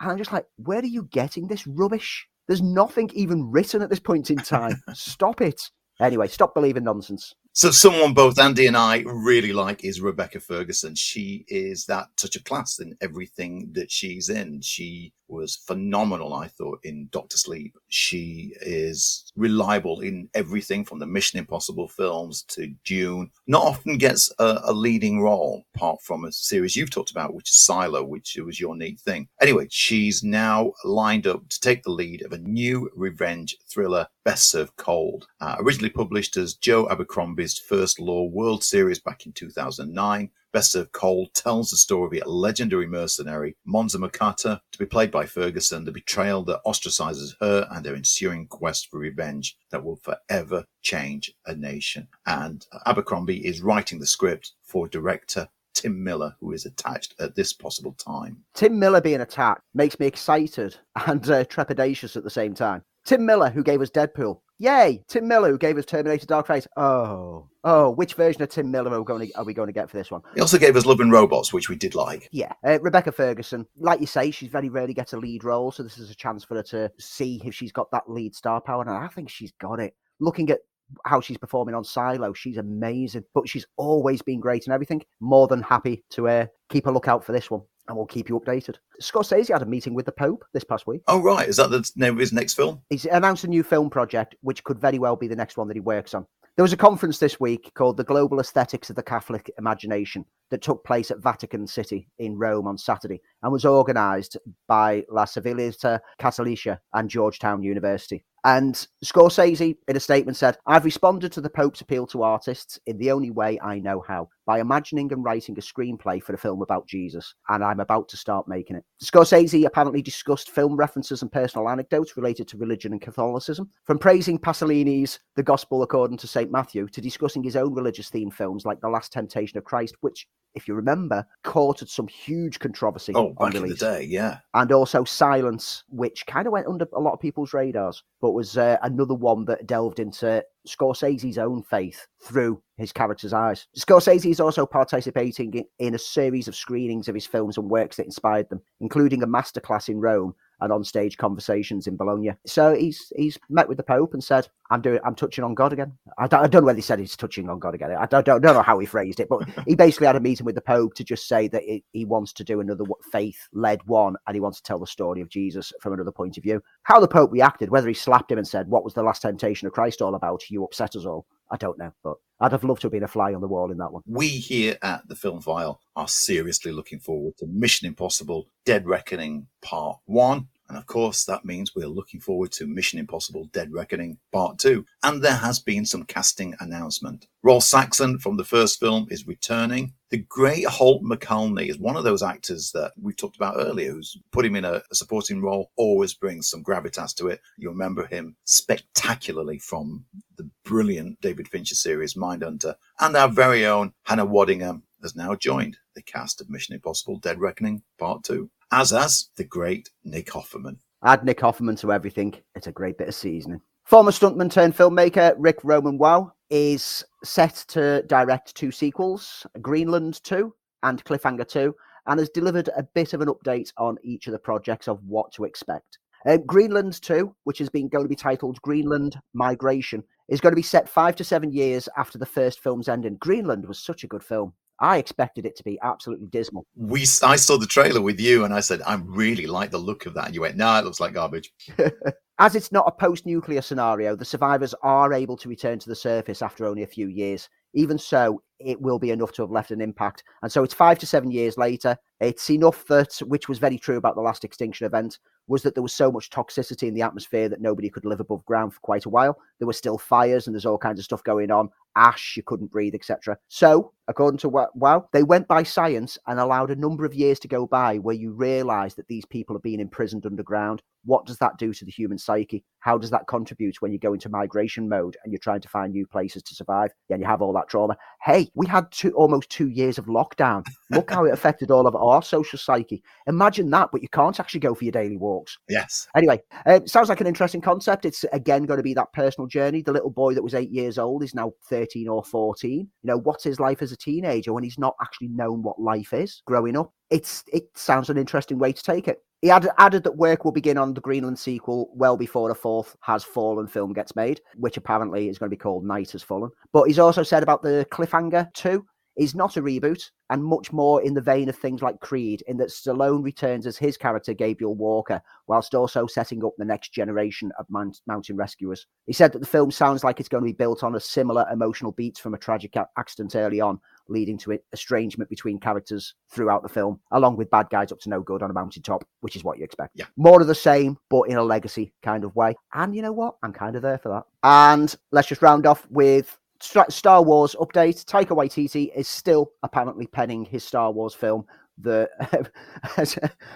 And I'm just like, "Where are you getting this rubbish? There's nothing even written at this point in time. stop it." Anyway, stop believing nonsense. So, someone both Andy and I really like is Rebecca Ferguson. She is that touch of class in everything that she's in. She was phenomenal, I thought, in Doctor Sleep. She is reliable in everything from the Mission Impossible films to Dune. Not often gets a, a leading role, apart from a series you've talked about, which is Silo, which was your neat thing. Anyway, she's now lined up to take the lead of a new revenge thriller, Best Served Cold. Uh, originally published as Joe Abercrombie's First Law World Series back in 2009. Best Served Cold tells the story of a legendary mercenary, Monza Murcatto, to be played by Ferguson, the betrayal that ostracizes her and their ensuing quest for revenge that will forever change a nation. And Abercrombie is writing the script for director Tim Miller, who is attached at this possible time. Tim Miller being attacked makes me excited and uh, trepidatious at the same time. Tim Miller, who gave us Deadpool. Yay! Tim Miller, who gave us Terminator Dark Fate. Oh, oh, which version of Tim Miller are we going to, are we going to get for this one? He also gave us Love and Robots, which we did like. Yeah, uh, Rebecca Ferguson, like you say, she's very rarely gets a lead role, so this is a chance for her to see if she's got that lead star power, and I think she's got it. Looking at how she's performing on Silo, she's amazing, but she's always been great and everything. More than happy to uh, keep a lookout for this one and we'll keep you updated. Scorsese had a meeting with the Pope this past week. Oh, right. Is that the name of his next film? He's announced a new film project, which could very well be the next one that he works on. There was a conference this week called The Global Aesthetics of the Catholic Imagination that took place at Vatican City in Rome on Saturday and was organised by La Civiltà Cattolica and Georgetown University. And Scorsese, in a statement, said, I've responded to the Pope's appeal to artists in the only way I know how, by imagining and writing a screenplay for a film about Jesus, and I'm about to start making it. Scorsese apparently discussed film references and personal anecdotes related to religion and Catholicism, from praising Pasolini's The Gospel According to St. Matthew to discussing his own religious themed films like The Last Temptation of Christ, which if you remember, courted some huge controversy. Oh, back in the day, yeah. And also Silence, which kind of went under a lot of people's radars, but was uh, another one that delved into Scorsese's own faith through his character's eyes. Scorsese is also participating in a series of screenings of his films and works that inspired them, including a masterclass in Rome and on-stage conversations in Bologna. So he's he's met with the Pope and said, "I'm doing, I'm touching on God again." I don't, I don't know whether he said he's touching on God again. I don't, don't, don't know how he phrased it, but he basically had a meeting with the Pope to just say that he, he wants to do another faith-led one, and he wants to tell the story of Jesus from another point of view. How the Pope reacted, whether he slapped him and said, "What was the last temptation of Christ all about? You upset us all." I don't know, but I'd have loved to have been a fly on the wall in that one. We here at the Film File are seriously looking forward to Mission Impossible Dead Reckoning Part 1. And of course, that means we're looking forward to Mission Impossible Dead Reckoning Part 2. And there has been some casting announcement. Rolf Saxon from the first film is returning. The great Holt McCallany is one of those actors that we talked about earlier, who's put him in a, a supporting role, always brings some gravitas to it. You remember him spectacularly from the brilliant David Fincher series Mindhunter. And our very own Hannah Waddingham has now joined the cast of Mission Impossible Dead Reckoning Part 2 as as the great Nick Offerman. Add Nick Offerman to everything. It's a great bit of seasoning. Former stuntman turned filmmaker Ric Roman Waugh is set to direct two sequels, Greenland 2 and Cliffhanger 2, and has delivered a bit of an update on each of the projects of what to expect. Uh, Greenland 2, which has been going to be titled Greenland Migration, is going to be set five to seven years after the first film's ending. Greenland was such a good film. I expected it to be absolutely dismal. We, I saw the trailer with you, and I said, "I really like the look of that." And you went, "No, it looks like garbage." As it's not a post-nuclear scenario, the survivors are able to return to the surface after only a few years. Even so, it will be enough to have left an impact. And so it's five to seven years later. It's enough that, which was very true about the last extinction event, was that there was so much toxicity in the atmosphere that nobody could live above ground for quite a while. There were still fires and there's all kinds of stuff going on, ash, you couldn't breathe, etc. So, according to Waugh, they went by science and allowed a number of years to go by where you realize that these people have been imprisoned underground. What does that do to the human psyche? How does that contribute when you go into migration mode and you're trying to find new places to survive? And you have all that trauma. Hey, we had two, almost two years of lockdown. Look how it affected all of our social psyche. Imagine that, but you can't actually go for your daily walks. Yes. Anyway, uh, sounds like an interesting concept. It's again going to be that personal journey. The little boy that was eight years old is now 13 or 14. You know, what's his life as a teenager when he's not actually known what life is growing up? It's it sounds an interesting way to take it. He added, added, that work will begin on the Greenland sequel well before the fourth Has Fallen film gets made, which apparently is going to be called Night Has Fallen. But he's also said about the Cliffhanger 2 is not a reboot and much more in the vein of things like Creed, in that Stallone returns as his character Gabriel Walker, whilst also setting up the next generation of mountain rescuers. He said that the film sounds like it's going to be built on a similar emotional beats from a tragic accident early on, leading to estrangement between characters throughout the film, along with bad guys up to no good on a mountaintop, which is what you expect. Yeah. More of the same, but in a legacy kind of way. And you know what? I'm kind of there for that. And let's just round off with Star Wars update. Taika Waititi is still apparently penning his Star Wars film that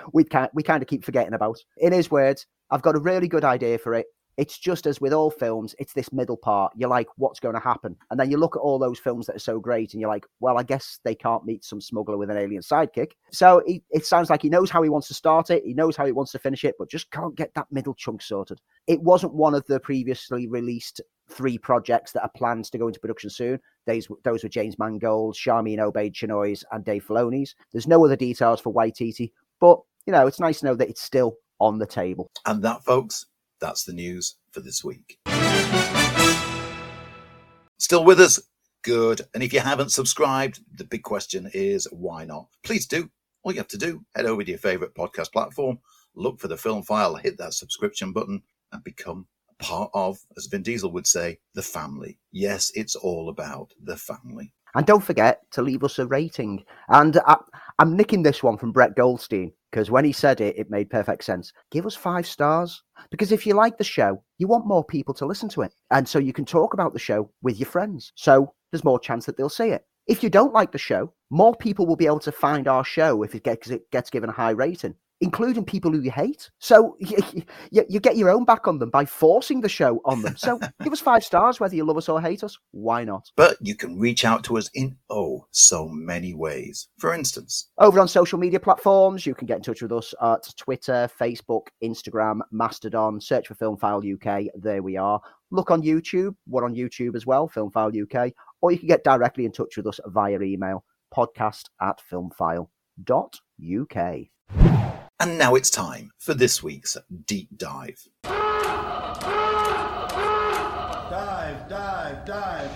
we can't we kind of keep forgetting about. In his words, I've got a really good idea for it it's just as with all films, it's this middle part. You're like, what's going to happen? And then you look at all those films that are so great, and you're like, well, I guess they can't meet some smuggler with an alien sidekick. So he, it sounds like he knows how he wants to start it, he knows how he wants to finish it, but just can't get that middle chunk sorted. It wasn't one of the previously released three projects that are planned to go into production soon. Those, those were James Mangold, Sharmeen Obaid-Chinoy's, and Dave Filoni's. There's no other details for Waititi, but you know, it's nice to know that it's still on the table. And that, folks, that's the news for this week. Still with us? Good. And if you haven't subscribed, the big question is why not? Please do. All you have to do, head over to your favorite podcast platform, look for the film file, hit that subscription button, and become a part of, as Vin Diesel would say, the family. Yes, it's all about the family. And don't forget to leave us a rating. And I, am nicking this one from Brett Goldstein because when he said it, it made perfect sense. Give us five stars. Because if you like the show, you want more people to listen to it. And so you can talk about the show with your friends. So there's more chance that they'll see it. If you don't like the show, more people will be able to find our show if it gets, it gets given a high rating including people who you hate. So you, you, you, get your own back on them by forcing the show on them. So give us five stars, whether you love us or hate us. Why not? But you can reach out to us in oh so many ways. For instance, over on social media platforms, you can get in touch with us at Twitter, Facebook, Instagram, Mastodon. Search for Film File UK. There we are. Look on YouTube. We're on YouTube as well, Film File UK. Or you can get directly in touch with us via email, podcast at filmfile.uk. And now it's time for this week's deep dive. Dive, dive, dive.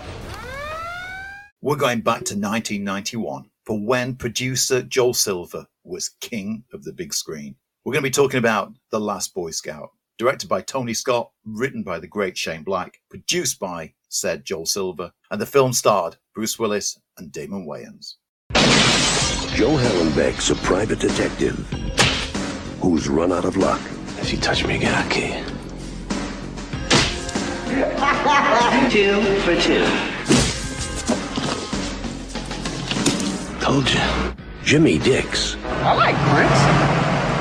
We're going back to 1991 for when producer Joel Silver was king of the big screen. We're going to be talking about The Last Boy Scout, directed by Tony Scott, written by the great Shane Black, produced by said Joel Silver, and the film starred Bruce Willis and Damon Wayans. Joe Hallenbeck's a private detective who's run out of luck. If you touch me again, I'll kill you. two for two. Told you. Jimmy Dix. I like Prince.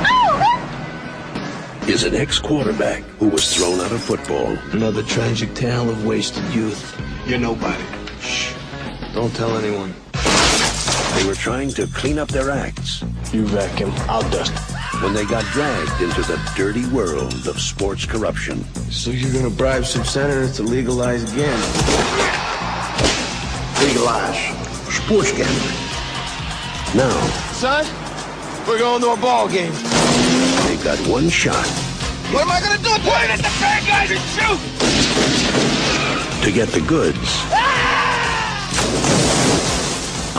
Oh, is an ex-quarterback who was thrown out of football. Another tragic tale of wasted youth. You're nobody. Shh. Don't tell anyone. They were trying to clean up their acts. You wreck him, I'll dust when they got dragged into the dirty world of sports corruption. So you're gonna bribe some senators to legalize gambling? Legalize sports gambling. Now, son, we're going to a ball game. They got one shot. What am I gonna do? Point at the bad guys and shoot! to get the goods ah!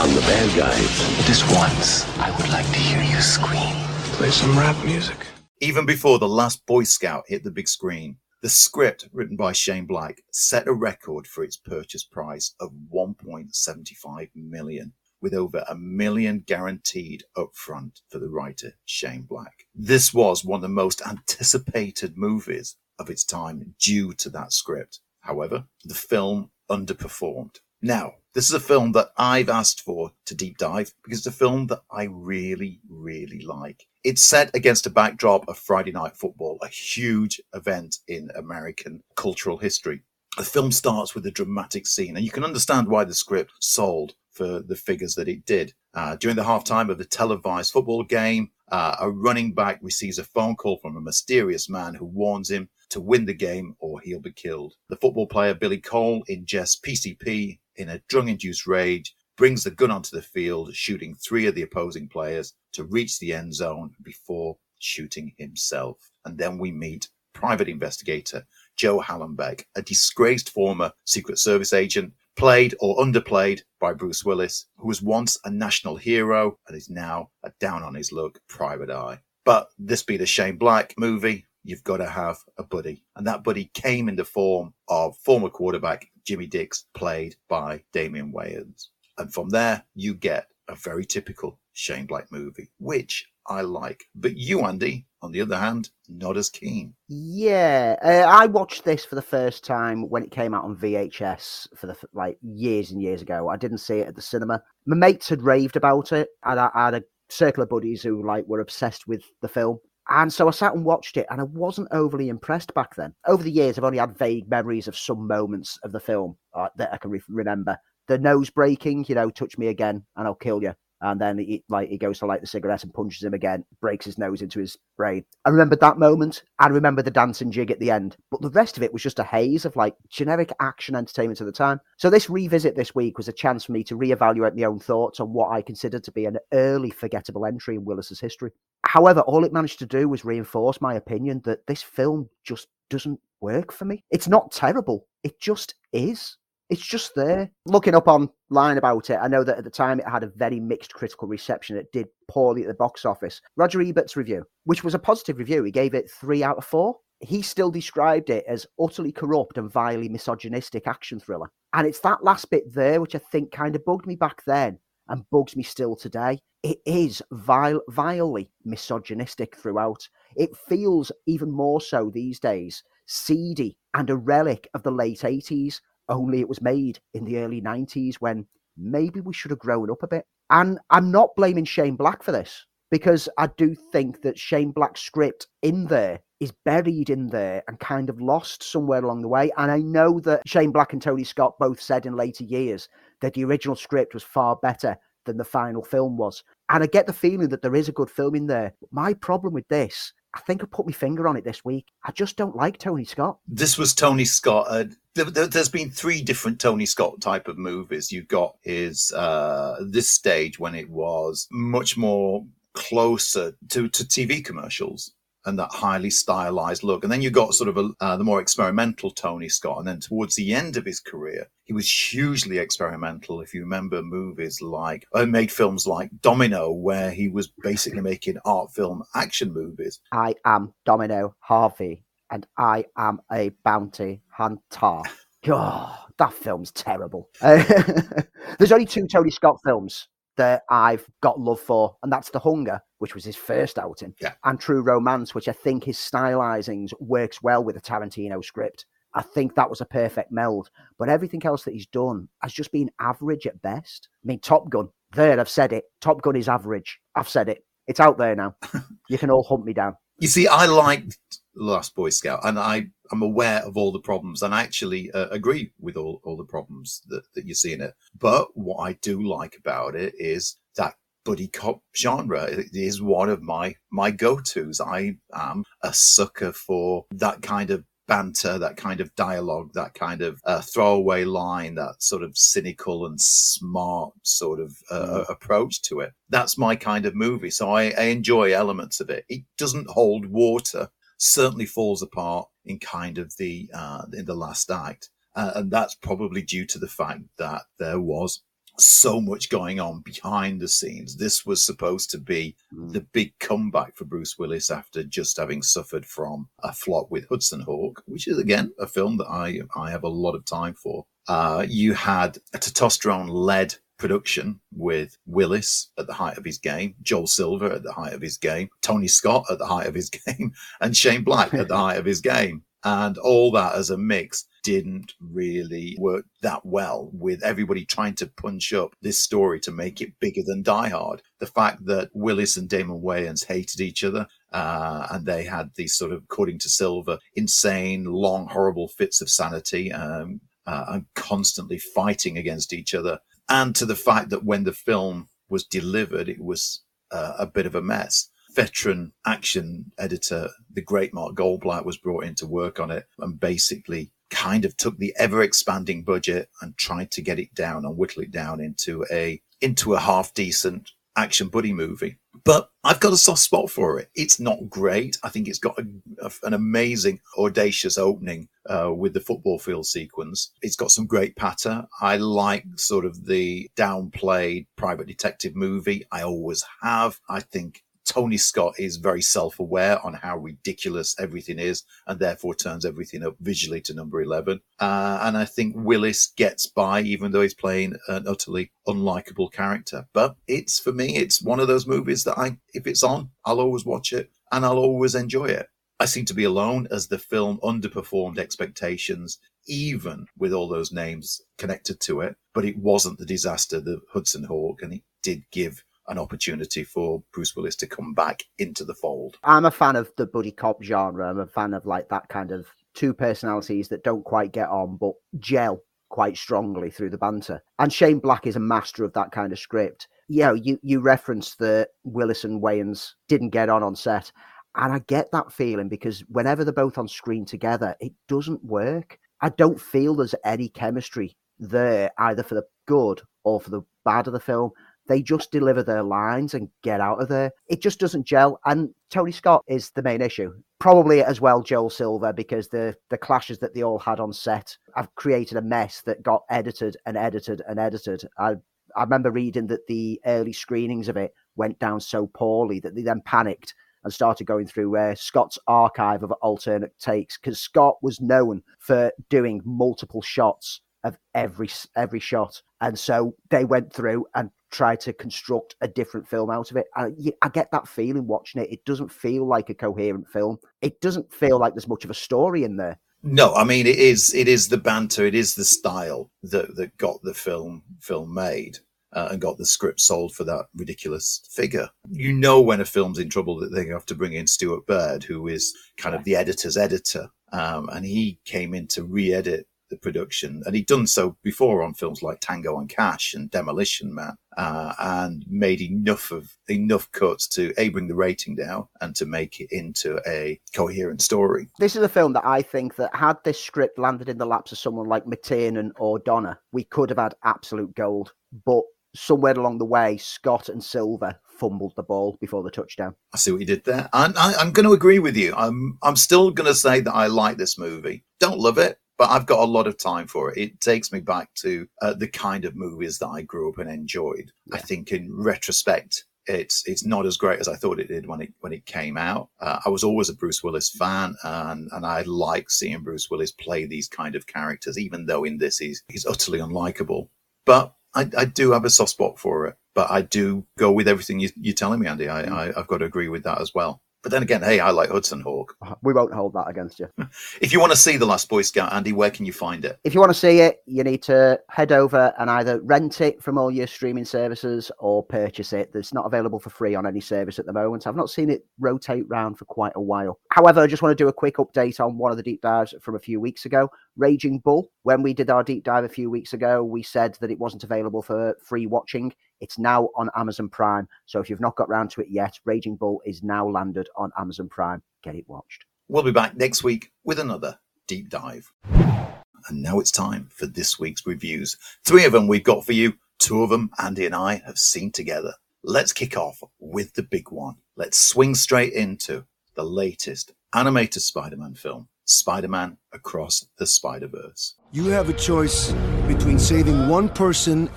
On the bad guys. Just once, I would like to hear you scream. Play some rap music. Even before The Last Boy Scout hit the big screen, the script, written by Shane Black, set a record for its purchase price of 1.75 million, with over a million guaranteed upfront for the writer Shane Black. This was one of the most anticipated movies of its time due to that script. However, the film underperformed. Now, this is a film that I've asked for to deep dive because it's a film that I really, really like. It's set against a backdrop of Friday Night Football, a huge event in American cultural history. The film starts with a dramatic scene, and you can understand why the script sold for the figures that it did. Uh, during the halftime of the televised football game, uh, a running back receives a phone call from a mysterious man who warns him to win the game or he'll be killed. The football player Billy Cole ingests PCP in a drug induced rage, brings the gun onto the field, shooting three of the opposing players to reach the end zone before shooting himself. And then we meet private investigator Joe Hallenbeck, a disgraced former Secret Service agent, played or underplayed by Bruce Willis, who was once a national hero and is now a down on his luck private eye. But this be the Shane Black movie, you've got to have a buddy. And that buddy came in the form of former quarterback Jimmy Dix, played by Damian Wayans. And from there, you get a very typical Shane Black movie, which I like. But you, Andy, on the other hand, not as keen. Yeah, uh, I watched this for the first time when it came out on VHS for the like years and years ago. I didn't see it at the cinema. My mates had raved about it, and I, I had a circle of buddies who like were obsessed with the film. And so I sat and watched it, and I wasn't overly impressed back then. Over the years, I've only had vague memories of some moments of the film uh, that I can re- remember. The nose breaking, you know, touch me again, and I'll kill you. And then he like he goes to light the cigarette and punches him again, breaks his nose into his brain. I remembered that moment. I remember the dancing jig at the end, but the rest of it was just a haze of like generic action entertainment at the time. So this revisit this week was a chance for me to reevaluate my own thoughts on what I considered to be an early forgettable entry in Willis's history. However, all it managed to do was reinforce my opinion that this film just doesn't work for me. It's not terrible. It just is. It's just there. Looking up online about it, I know that at the time it had a very mixed critical reception. It did poorly at the box office. Roger Ebert's review, which was a positive review, he gave it three out of four. He still described it as utterly corrupt and vilely misogynistic action thriller. And it's that last bit there which I think kind of bugged me back then and bugs me still today. It is vile, vilely misogynistic throughout. It feels even more so these days seedy and a relic of the late 80s, only it was made in the early 90s when maybe we should have grown up a bit. And I'm not blaming Shane Black for this because I do think that Shane Black's script in there is buried in there and kind of lost somewhere along the way. And I know that Shane Black and Tony Scott both said in later years that the original script was far better than the final film was. And I get the feeling that there is a good film in there. My problem with this, I think I put my finger on it this week. I just don't like Tony Scott. This was Tony Scott. Uh, there, there, has been three different Tony Scott type of movies. You got his uh, this stage when it was much more closer to, to TV commercials and that highly stylized look. And then you got sort of a, uh, the more experimental Tony Scott. And then towards the end of his career, he was hugely experimental. If you remember movies like, I made films like Domino, where he was basically making art film action movies. I am Domino Harvey and I am a bounty hunter. God, that film's terrible. There's only two Tony Scott films that I've got love for, and that's The Hunger, which was his first outing, Yeah. and True Romance, which I think his stylizings works well with a Tarantino script. I think that was a perfect meld, but everything else that he's done has just been average at best. I mean, Top Gun, there, I've said it. Top Gun is average. I've said it. It's out there now. you can all hunt me down. You see, I liked Last Boy Scout, and I am aware of all the problems, and I actually uh, agree with all, all the problems that, that you see in it. But what I do like about it is that buddy cop genre It is one of my my go tos. I am a sucker for that kind of banter, that kind of dialogue, that kind of uh, throwaway line, that sort of cynical and smart sort of uh, approach to it. That's my kind of movie. So I, I enjoy elements of it. It doesn't hold water. Certainly falls apart in kind of the uh, in the last act. Uh, and that's probably due to the fact that there was so much going on behind the scenes. This was supposed to be the big comeback for Bruce Willis after just having suffered from a flop with Hudson Hawk, which is again a film that I I have a lot of time for. Uh, you had a testosterone led production with Willis at the height of his game, Joel Silver at the height of his game, Tony Scott at the height of his game, and Shane Black at the height of his game. And all that as a mix didn't really work that well with everybody trying to punch up this story to make it bigger than Die Hard. The fact that Willis and Damon Wayans hated each other uh, and they had these sort of, according to Silver, insane, long, horrible fits of sanity um, uh, and constantly fighting against each other. And to the fact that when the film was delivered, it was uh, a bit of a mess. Veteran action editor, the great Mark Goldblatt, was brought in to work on it and basically kind of took the ever expanding budget and tried to get it down and whittle it down into a into a half decent action buddy movie. But I've got a soft spot for it. It's not great. I think it's got a, a, an amazing, audacious opening uh, with the football field sequence. It's got some great patter. I like sort of the downplayed private detective movie. I always have. I think Tony Scott is very self aware on how ridiculous everything is and therefore turns everything up visually to number 11. Uh, and I think Willis gets by even though he's playing an utterly unlikable character. But it's for me, it's one of those movies that I, if it's on, I'll always watch it and I'll always enjoy it. I seem to be alone as the film underperformed expectations, even with all those names connected to it. But it wasn't the disaster that Hudson Hawk, and it did give an opportunity for Bruce Willis to come back into the fold. I'm a fan of the buddy cop genre. I'm a fan of like that kind of two personalities that don't quite get on but gel quite strongly through the banter. And Shane Black is a master of that kind of script. You know, you you referenced that Willis and Wayans didn't get on on set. And I get that feeling because whenever they're both on screen together, it doesn't work. I don't feel there's any chemistry there, either for the good or for the bad of the film. They just deliver their lines and get out of there. It just doesn't gel. And Tony Scott is the main issue. Probably as well Joel Silver because the the clashes that they all had on set have created a mess that got edited and edited and edited. I I remember reading that the early screenings of it went down so poorly that they then panicked and started going through uh, Scott's archive of alternate takes because Scott was known for doing multiple shots of every every shot, and so they went through and tried to construct a different film out of it. I, I get that feeling watching it. It doesn't feel like a coherent film. It doesn't feel like there's much of a story in there. No, I mean it is. It is the banter. It is the style that that got the film film made uh, and got the script sold for that ridiculous figure. You know when a film's in trouble that they have to bring in Stuart Baird, who is kind of the editor's editor, um, and he came in to re-edit the production, and he'd done so before on films like Tango and Cash and Demolition Man, uh, and made enough of enough cuts to a bring the rating down and to make it into a coherent story. This is a film that I think that had this script landed in the laps of someone like McTiernan or Donner, we could have had absolute gold. But somewhere along the way, Scott and Silver fumbled the ball before the touchdown. I see what you did there. And I, I'm going to agree with you. I'm I'm still going to say that I like this movie. Don't love it, but I've got a lot of time for it. It takes me back to uh, the kind of movies that I grew up and enjoyed. I think in retrospect, it's it's not as great as I thought it did when it when it came out. Uh, I was always a Bruce Willis fan, and and I like seeing Bruce Willis play these kind of characters, even though in this he's he's utterly unlikable. But I, I do have a soft spot for it. But I do go with everything you, you're telling me, Andy. I, I I've got to agree with that as well. But then again, hey, I like Hudson Hawk. Uh, we won't hold that against you. If you want to see The Last Boy Scout, Andy, where can you find it? If you want to see it, you need to head over and either rent it from all your streaming services or purchase it. It's not available for free on any service at the moment. I've not seen it rotate round for quite a while. However, I just want to do a quick update on one of the deep dives from a few weeks ago. Raging Bull. When we did our deep dive a few weeks ago, we said that it wasn't available for free watching. It's now on Amazon Prime. So if you've not got round to it yet, Raging Bull is now landed on Amazon Prime. Get it watched. We'll be back next week with another deep dive. And now it's time for this week's reviews. Three of them we've got for you. Two of them Andy and I have seen together. Let's kick off with the big one. Let's swing straight into the latest animated Spider Man film, Spider Man Across the Spider Verse. You have a choice between saving one person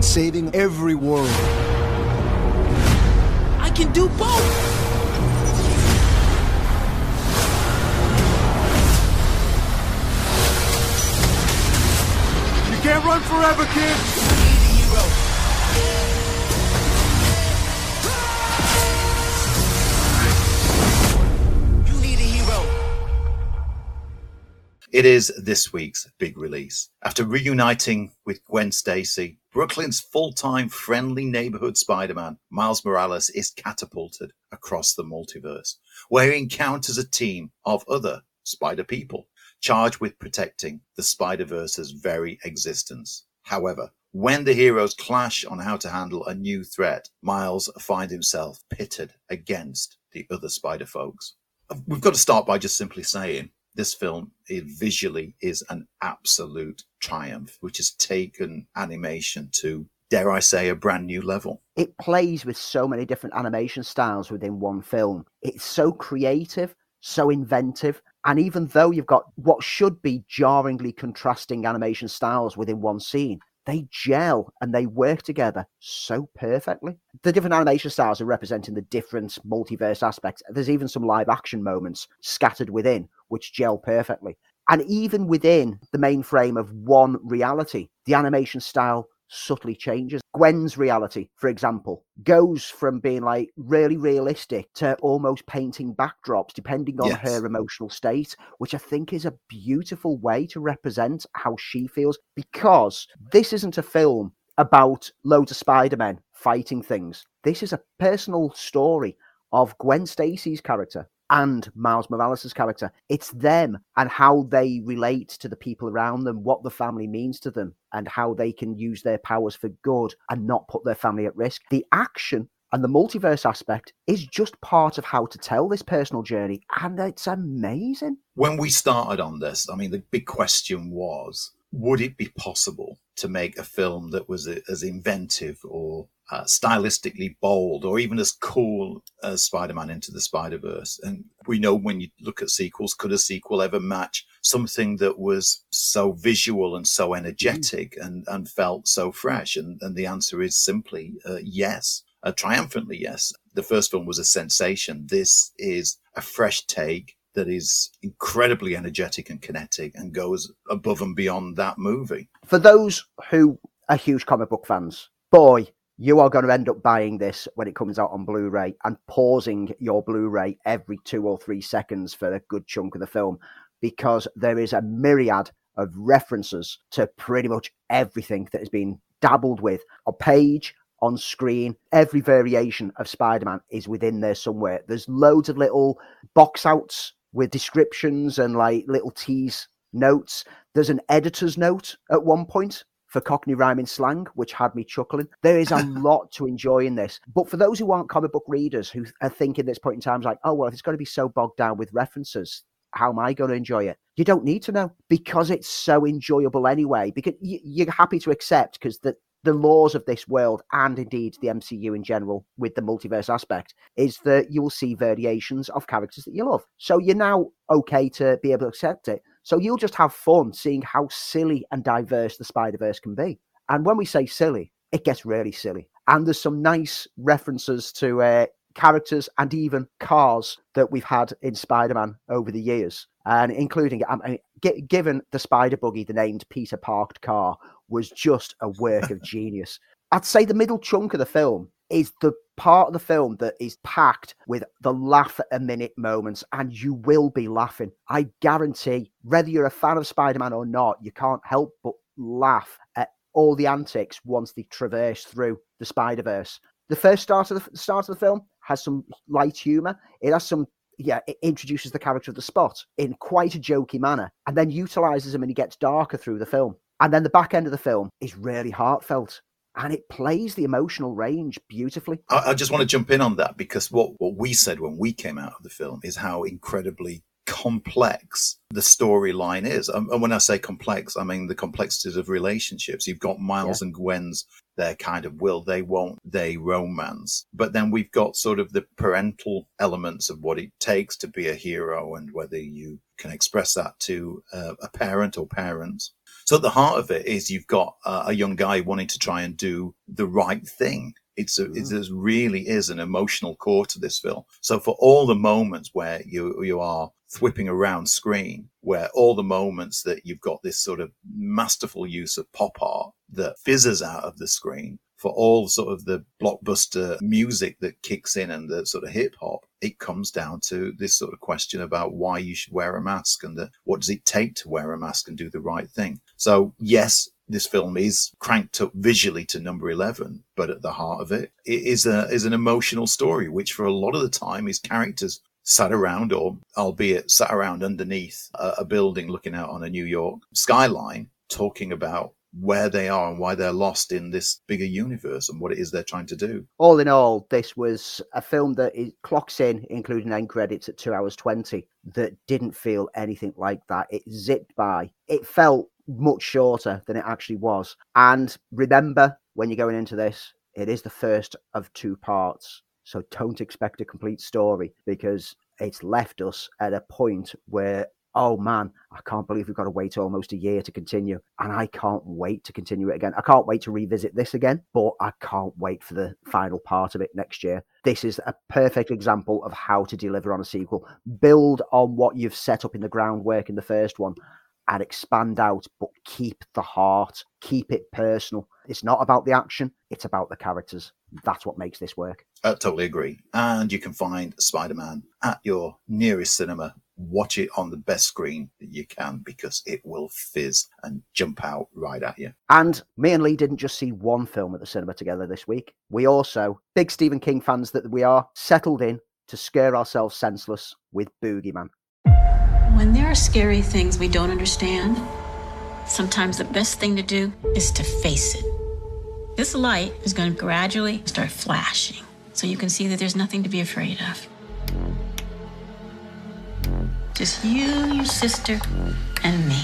and saving every world. I can do both! You can't run forever, kid! It is this week's big release. After reuniting with Gwen Stacy, Brooklyn's full time friendly neighborhood Spider Man, Miles Morales, is catapulted across the multiverse, where he encounters a team of other Spider people charged with protecting the Spider Verse's very existence. However, when the heroes clash on how to handle a new threat, Miles finds himself pitted against the other Spider folks. We've got to start by just simply saying this film it visually is an absolute triumph, which has taken animation to, dare I say, a brand new level. It plays with so many different animation styles within one film. It's so creative, so inventive. And even though you've got what should be jarringly contrasting animation styles within one scene, they gel and they work together so perfectly. The different animation styles are representing the different multiverse aspects. There's even some live action moments scattered within, which gel perfectly. And even within the main frame of one reality, the animation style subtly changes. Gwen's reality, for example, goes from being like really realistic to almost painting backdrops depending on Yes. her emotional state, which I think is a beautiful way to represent how she feels because this isn't a film about loads of Spider-Men fighting things. This is a personal story of Gwen Stacy's character and Miles Morales' character. It's them and how they relate to the people around them, what the family means to them, and how they can use their powers for good and not put their family at risk. The action and the multiverse aspect is just part of how to tell this personal journey, and it's amazing. When we started on this, I mean, the big question was would it be possible to make a film that was a- as inventive or uh, stylistically bold or even as cool as Spider Man Into the Spider Verse? And we know when you look at sequels, could a sequel ever match something that was so visual and so energetic and, and felt so fresh? And, and the answer is simply uh, yes. Uh, triumphantly, yes. The first film was a sensation. This is a fresh take that is incredibly energetic and kinetic and goes above and beyond that movie. For those who are huge comic book fans, boy, you are going to end up buying this when it comes out on Blu ray and pausing your Blu ray every two or three seconds for a good chunk of the film because there is a myriad of references to pretty much everything that has been dabbled with on page, on screen. Every variation of Spider Man is within there somewhere. There's loads of little box outs with descriptions and like little tease notes. There's an editor's note at one point for Cockney rhyming slang, which had me chuckling. There is a lot to enjoy in this. But for those who aren't comic book readers who are thinking at this point in time, like, oh, well, if it's going to be so bogged down with references, how am I going to enjoy it? You don't need to know because it's so enjoyable anyway. Because you're happy to accept because the the laws of this world and indeed the MCU in general with the multiverse aspect is that you will see variations of characters that you love. So you're now okay to be able to accept it. So you'll just have fun seeing how silly and diverse the Spider Verse can be. And when we say silly, it gets really silly. And there's some nice references to uh, characters and even cars that we've had in Spider Man over the years. And including, I mean, gi- given the Spider Buggy the named Peter Parked car was just a work of genius. I'd say the middle chunk of the film is the part of the film that is packed with the laugh at a minute moments, and you will be laughing. I guarantee, whether you're a fan of Spider Man or not, you can't help but laugh at all the antics once they traverse through the Spider Verse. The first start of the start of the film has some light humor. It has some yeah, it introduces the character of the spot in quite a jokey manner and then utilizes him and he gets darker through the film. And then the back end of the film is really heartfelt and it plays the emotional range beautifully. I, I just want to jump in on that because what, what we said when we came out of the film is how incredibly complex the storyline is. Um, and when I say complex, I mean the complexities of relationships. You've got Miles and Gwen's their kind of will, they won't, they romance. But then we've got sort of the parental elements of what it takes to be a hero and whether you can express that to uh, a parent or parents. So at the heart of it is you've got uh, a young guy wanting to try and do the right thing. It's a, it really is an emotional core to this film. So for all the moments where you you are thwipping around screen, where all the moments that you've got this sort of masterful use of pop art that fizzes out of the screen, for all sort of the blockbuster music that kicks in and the sort of hip hop, it comes down to this sort of question about why you should wear a mask and the, what does it take to wear a mask and do the right thing. So yes, this film is cranked up visually to number 11, but at the heart of it, it is a, is an emotional story, which for a lot of the time is characters sat around or albeit sat around underneath a, a building looking out on a New York skyline talking about where they are and why they're lost in this bigger universe and what it is they're trying to do. All in all, this was a film that clocks in, including end credits, at two hours 20, that didn't feel anything like that. It zipped by. It felt much shorter than it actually was. And remember, when you're going into this, it is the first of two parts. So don't expect a complete story because it's left us at a point where oh man, I can't believe we've got to wait almost a year to continue. And I can't wait to continue it again. I can't wait to revisit this again, but I can't wait for the final part of it next year. This is a perfect example of how to deliver on a sequel. Build on what you've set up in the groundwork in the first one and expand out, but keep the heart, keep it personal. It's not about the action, it's about the characters. That's what makes this work. I totally agree. And you can find Spider Man at your nearest cinema watch it on the best screen that you can because it will fizz and jump out right at you. And me and Lee didn't just see one film at the cinema together this week. We also, big Stephen King fans that we are, settled in to scare ourselves senseless with Boogeyman. When there are scary things we don't understand, sometimes the best thing to do is to face it. This light is going to gradually start flashing so you can see that there's nothing to be afraid of. Just you, your sister, and me.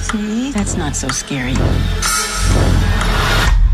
See? That's not so scary.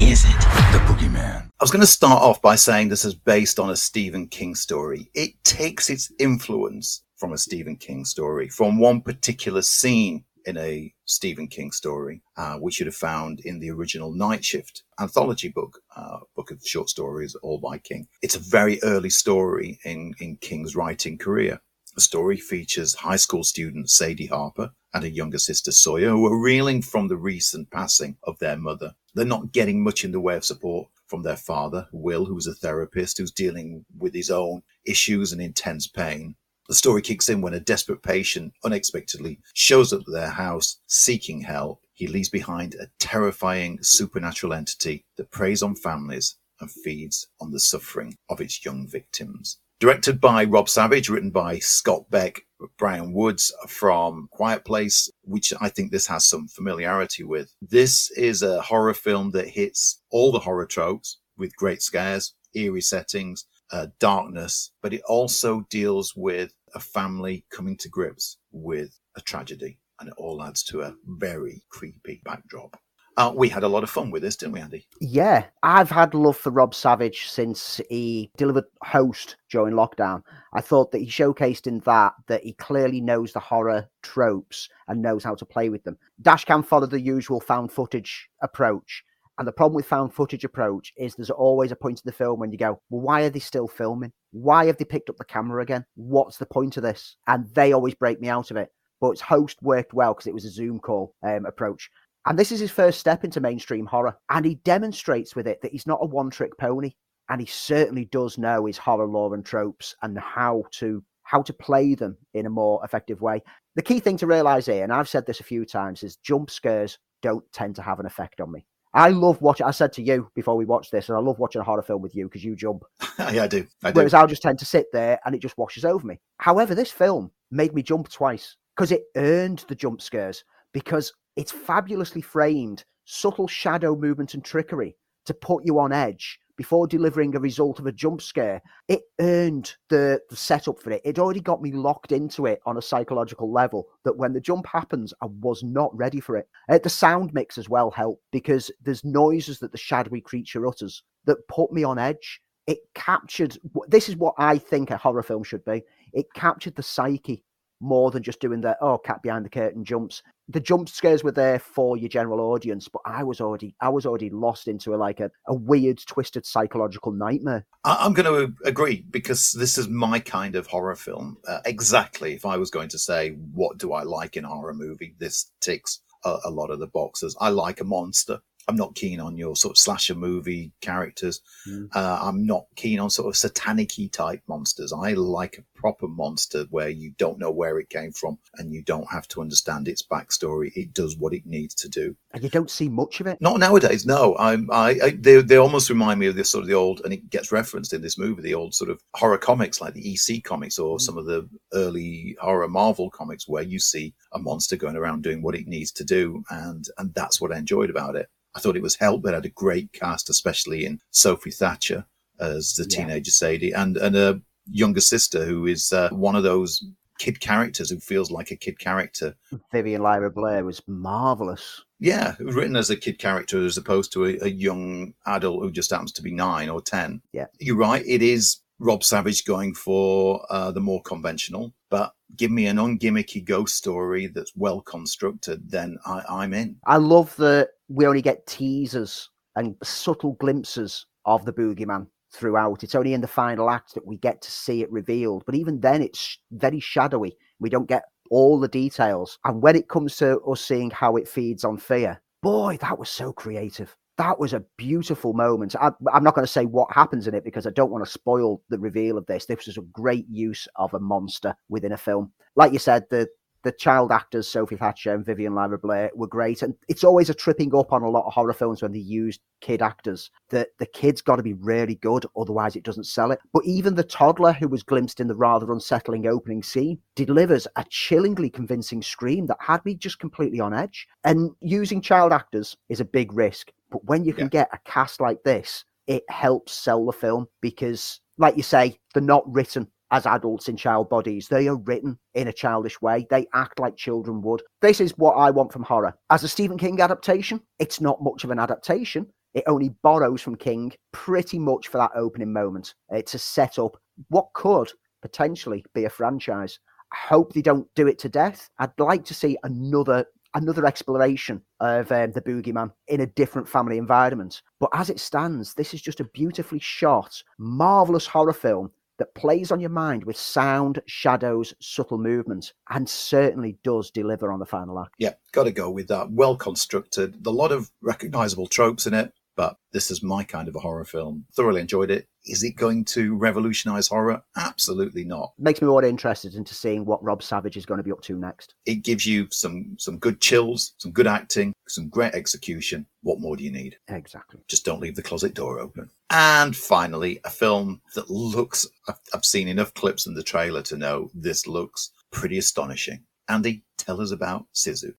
Is it? The Boogeyman. I was going to start off by saying this is based on a Stephen King story. It takes its influence from a Stephen King story, from one particular scene in a Stephen King story, uh, which you'd have found in the original Night Shift anthology book, uh, book of short stories, all by King. It's a very early story in, in King's writing career. The story features high school student Sadie Harper and her younger sister Sawyer, who are reeling from the recent passing of their mother. They're not getting much in the way of support from their father, Will, who's a therapist who's dealing with his own issues and intense pain. The story kicks in when a desperate patient unexpectedly shows up at their house seeking help. He leaves behind a terrifying supernatural entity that preys on families and feeds on the suffering of its young victims. Directed by Rob Savage, written by Scott Beck, Bryan Woods from Quiet Place, which I think this has some familiarity with. This is a horror film that hits all the horror tropes with great scares, eerie settings, uh, darkness, but it also deals with a family coming to grips with a tragedy, and it all adds to a very creepy backdrop. Uh, we had a lot of fun with this, didn't we, Andy? Yeah, I've had love for Rob Savage since he delivered Host during lockdown. I thought that he showcased in that that he clearly knows the horror tropes and knows how to play with them. Dashcam followed the usual found footage approach. And the problem with found footage approach is there's always a point in the film when you go, well, why are they still filming? Why have they picked up the camera again? What's the point of this? And they always break me out of it. But its host worked well because it was a Zoom call um, approach. And this is his first step into mainstream horror. And he demonstrates with it that he's not a one trick pony. And he certainly does know his horror lore and tropes and how to how to play them in a more effective way. The key thing to realize here, and I've said this a few times, is jump scares don't tend to have an effect on me. I love watching. I said to you before we watched this, and I love watching a horror film with you because you jump. yeah, I do. I do. Whereas I'll just tend to sit there and it just washes over me. However, this film made me jump twice because it earned the jump scares because it's fabulously framed, subtle shadow movement and trickery to put you on edge before delivering a result of a jump scare, it earned the, the setup for it. It already got me locked into it on a psychological level that when the jump happens, I was not ready for it. Uh, the sound mix as well helped because there's noises that the shadowy creature utters that put me on edge. It captured this is what I think a horror film should be. It captured the psyche more than just doing the oh cat behind the curtain jumps the jump scares were there for your general audience, but I was already I was already lost into a, like a, a weird, twisted psychological nightmare. I, am going to agree because this is my kind of horror film. Uh, exactly. If I was going to say what do I like in a horror movie, this ticks a, a lot of the boxes. I like a monster. I'm not keen on your sort of slasher movie characters. Mm. Uh, I'm not keen on sort of satanic type monsters. I like a proper monster where you don't know where it came from and you don't have to understand its backstory. It does what it needs to do. And you don't see much of it. Not nowadays. No, I'm, I, I they, they almost remind me of this sort of the old, and it gets referenced in this movie, the old sort of horror comics like the EC comics or mm. some of the early horror Marvel comics where you see a monster going around doing what it needs to do, and and that's what I enjoyed about it. I thought it was helped. It had a great cast, especially in Sophie Thatcher as the yeah. teenager Sadie, and and a younger sister who is uh, one of those kid characters who feels like a kid character. Vivian Lyra Blair was marvelous. Yeah, it was written as a kid character as opposed to a, a, young adult who just happens to be nine or ten. Yeah, you're right. It is Rob Savage going for uh, the more conventional, but give me an ungimmicky ghost story that's well constructed, then I, I'm in. I love that we only get teasers and subtle glimpses of the boogeyman throughout. It's only in the final act that we get to see it revealed, but even then, it's very shadowy. We don't get all the details. And when it comes to us seeing how it feeds on fear, boy, that was so creative that was a beautiful moment. I, am not going to say what happens in it because I don't want to spoil the reveal of this. This was a great use of a monster within a film. Like you said, the the child actors Sophie Thatcher and Vivian Lyra Blair were great, and it's always a tripping up on a lot of horror films when they use kid actors. That the kid's got to be really good, otherwise it doesn't sell it. But even the toddler who was glimpsed in the rather unsettling opening scene delivers a chillingly convincing scream that had me just completely on edge. And using child actors is a big risk, but when you can yeah. get a cast like this, it helps sell the film because, like you say, they're not written as adults in child bodies. They are written in a childish way. They act like children would. This is what I want from horror. As a Stephen King adaptation, it's not much of an adaptation. It only borrows from King pretty much for that opening moment. It's a set up what could potentially be a franchise. I hope they don't do it to death. I'd like to see another another exploration of um, the boogeyman in a different family environment. But as it stands, this is just a beautifully shot, marvelous horror film that plays on your mind with sound, shadows, subtle movements, and certainly does deliver on the final act. Yeah, got to go with that. Well constructed, a lot of recognizable tropes in it, but this is my kind of a horror film. Thoroughly enjoyed it. Is it going to revolutionize horror? Absolutely not. Makes me more interested into seeing what Rob Savage is going to be up to next. It gives you some some good chills, some good acting, some great execution. What more do you need? Exactly. Just don't leave the closet door open. And finally, a film that looks I've, I've seen enough clips in the trailer to know this looks pretty astonishing. Andy, tell us about Sisu.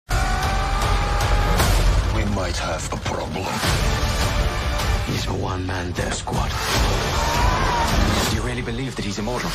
We might have a problem. He's a one-man death squad. Do you really believe that he's immortal?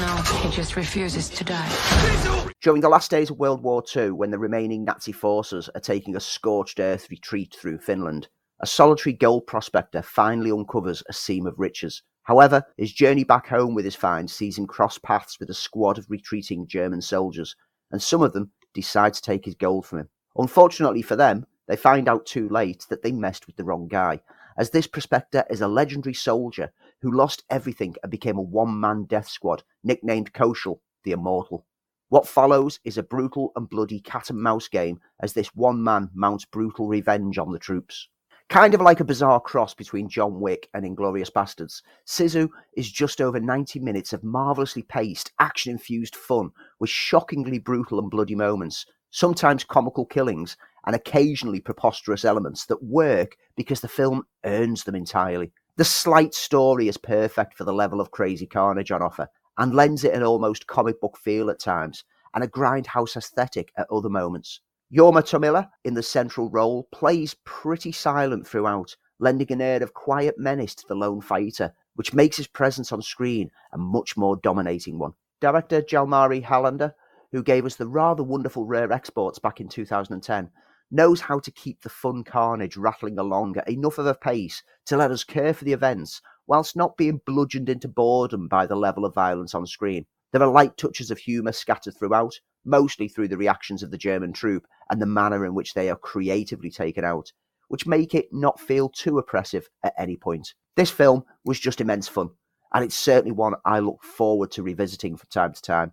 No, he just refuses to die. During the last days of World War II, when the remaining Nazi forces are taking a scorched earth retreat through Finland, a solitary gold prospector finally uncovers a seam of riches. However, his journey back home with his finds sees him cross paths with a squad of retreating German soldiers, and some of them decide to take his gold from him. Unfortunately for them, they find out too late that they messed with the wrong guy, as this prospector is a legendary soldier who lost everything and became a one man death squad, nicknamed Koschei, the Immortal. What follows is a brutal and bloody cat and mouse game as this one man mounts brutal revenge on the troops. Kind of like a bizarre cross between John Wick and Inglourious Basterds, Sisu is just over 90 minutes of marvellously paced, action infused fun with shockingly brutal and bloody moments, sometimes comical killings, and occasionally preposterous elements that work because the film earns them entirely. The slight story is perfect for the level of crazy carnage on offer and lends it an almost comic book feel at times and a grindhouse aesthetic at other moments. Jorma Tommila, in the central role, plays pretty silent throughout, lending an air of quiet menace to the lone fighter, which makes his presence on screen a much more dominating one. Director Jalmari Helander, who gave us the rather wonderful Rare Exports back in 2010, knows how to keep the fun carnage rattling along at enough of a pace to let us care for the events whilst not being bludgeoned into boredom by the level of violence on screen. There are light touches of humour scattered throughout, mostly through the reactions of the German troop and the manner in which they are creatively taken out, which make it not feel too oppressive at any point. This film was just immense fun, and it's certainly one I look forward to revisiting from time to time.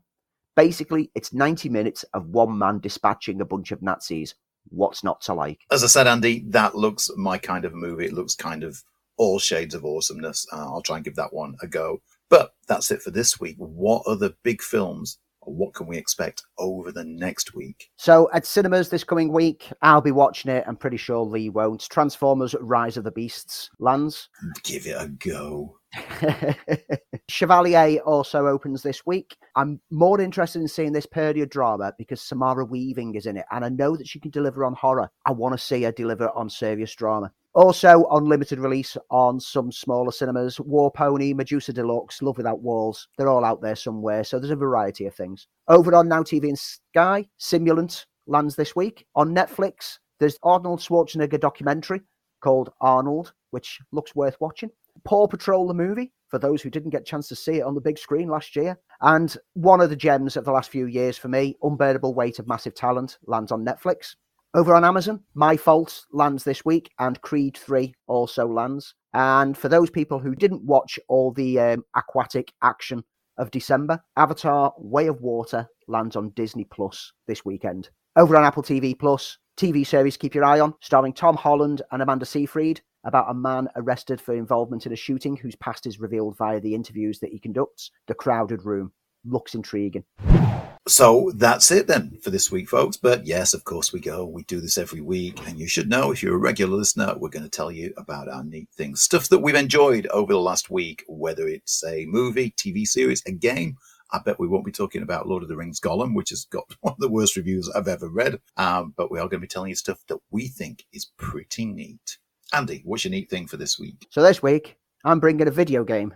Basically, it's 90 minutes of one man dispatching a bunch of Nazis. What's not to like? As I said, Andy, that looks my kind of movie. It looks kind of all shades of awesomeness. Uh, I'll try and give that one a go. But that's it for this week. What other big films what can we expect over the next week? So, at cinemas this coming week, I'll be watching it. I'm pretty sure Lee won't. Transformers Rise of the Beasts lands. Give it a go. Chevalier also opens this week. I'm more interested in seeing this period drama because Samara Weaving is in it, and I know that she can deliver on horror. I want to see her deliver on serious drama. Also on limited release on some smaller cinemas, War Pony, Medusa Deluxe, Love Without Walls. They're all out there somewhere, so there's a variety of things. Over on Now TV and Sky, Simulant lands this week. On Netflix, there's Arnold Schwarzenegger documentary called Arnold, which looks worth watching. Paw Patrol the movie, for those who didn't get a chance to see it on the big screen last year. And one of the gems of the last few years for me, Unbearable Weight of Massive Talent, lands on Netflix. Over on Amazon, My Fault lands this week, and Creed 3 also lands. And for those people who didn't watch all the um, aquatic action of December, Avatar Way of Water lands on Disney Plus this weekend. Over on Apple TV Plus, TV series Keep Your Eye On, starring Tom Holland and Amanda Seyfried, about a man arrested for involvement in a shooting whose past is revealed via the interviews that he conducts. The Crowded Room looks intriguing. So that's it then for this week, folks. But yes, of course we go. We do this every week. And you should know if you're a regular listener, we're going to tell you about our neat things, stuff that we've enjoyed over the last week, whether it's a movie, TV series, a game. I bet we won't be talking about Lord of the Rings Gollum, which has got one of the worst reviews I've ever read. Um, but we are going to be telling you stuff that we think is pretty neat. Andy, what's your neat thing for this week? So this week, I'm bringing a video game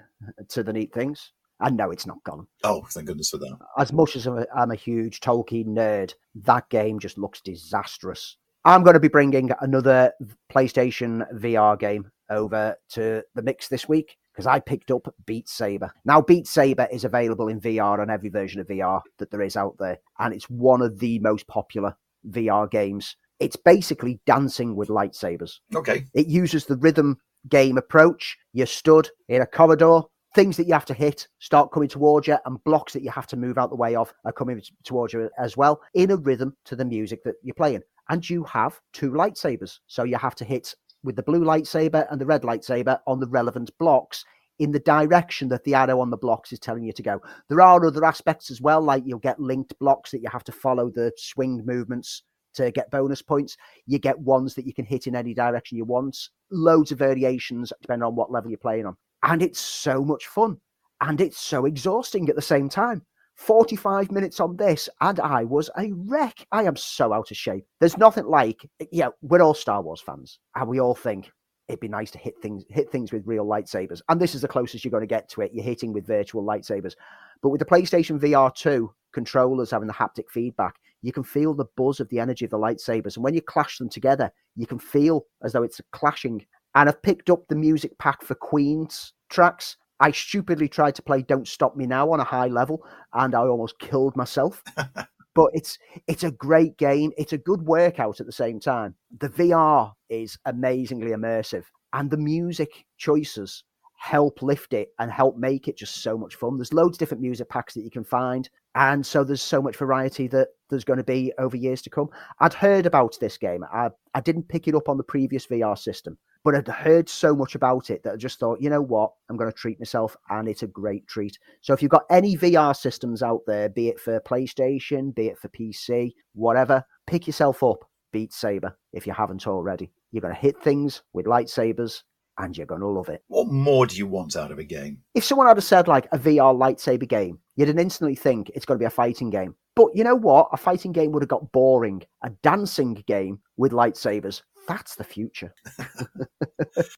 to the neat things. And no, it's not Gollum. Oh, thank goodness for that. As much as I'm a, I'm a huge Tolkien nerd, that game just looks disastrous. I'm going to be bringing another PlayStation VR game over to the mix this week because I picked up Beat Saber. Now, Beat Saber is available in VR on every version of VR that there is out there, and it's one of the most popular VR games. It's basically dancing with lightsabers. Okay. It uses the rhythm game approach. You're stood in a corridor, things that you have to hit start coming towards you, and blocks that you have to move out the way of are coming towards you as well in a rhythm to the music that you're playing. And you have two lightsabers. So you have to hit with the blue lightsaber and the red lightsaber on the relevant blocks in the direction that the arrow on the blocks is telling you to go. There are other aspects as well, like you'll get linked blocks that you have to follow the swing movements to get bonus points. You get ones that you can hit in any direction you want. Loads of variations depending on what level you're playing on. And it's so much fun. And it's so exhausting at the same time. 45 minutes on this, and I was a wreck. I am so out of shape. There's nothing like, yeah, we're all Star Wars fans, and we all think it'd be nice to hit things hit things with real lightsabers. And this is the closest you're going to get to it. You're hitting with virtual lightsabers. But with the PlayStation VR 2 controllers having the haptic feedback, you can feel the buzz of the energy of the lightsabers. And when you clash them together, you can feel as though it's clashing. And I've picked up the music pack for Queen's tracks. I stupidly tried to play Don't Stop Me Now on a high level and I almost killed myself. but it's it's a great game. It's a good workout at the same time. The VR is amazingly immersive and the music choices help lift it and help make it just so much fun. There's loads of different music packs that you can find. And so there's so much variety that there's going to be over years to come. I'd heard about this game. I, I didn't pick it up on the previous VR system, but I'd heard so much about it that I just thought, you know what, I'm going to treat myself, and it's a great treat. So if you've got any VR systems out there, be it for PlayStation, be it for PC, whatever, pick yourself up Beat Saber if you haven't already. You're going to hit things with lightsabers and you're going to love it. What more do you want out of a game? If someone had said like a VR lightsaber game, you'd instantly think it's going to be a fighting game. But you know what? A fighting game would have got boring. A dancing game with lightsabers, That's the future.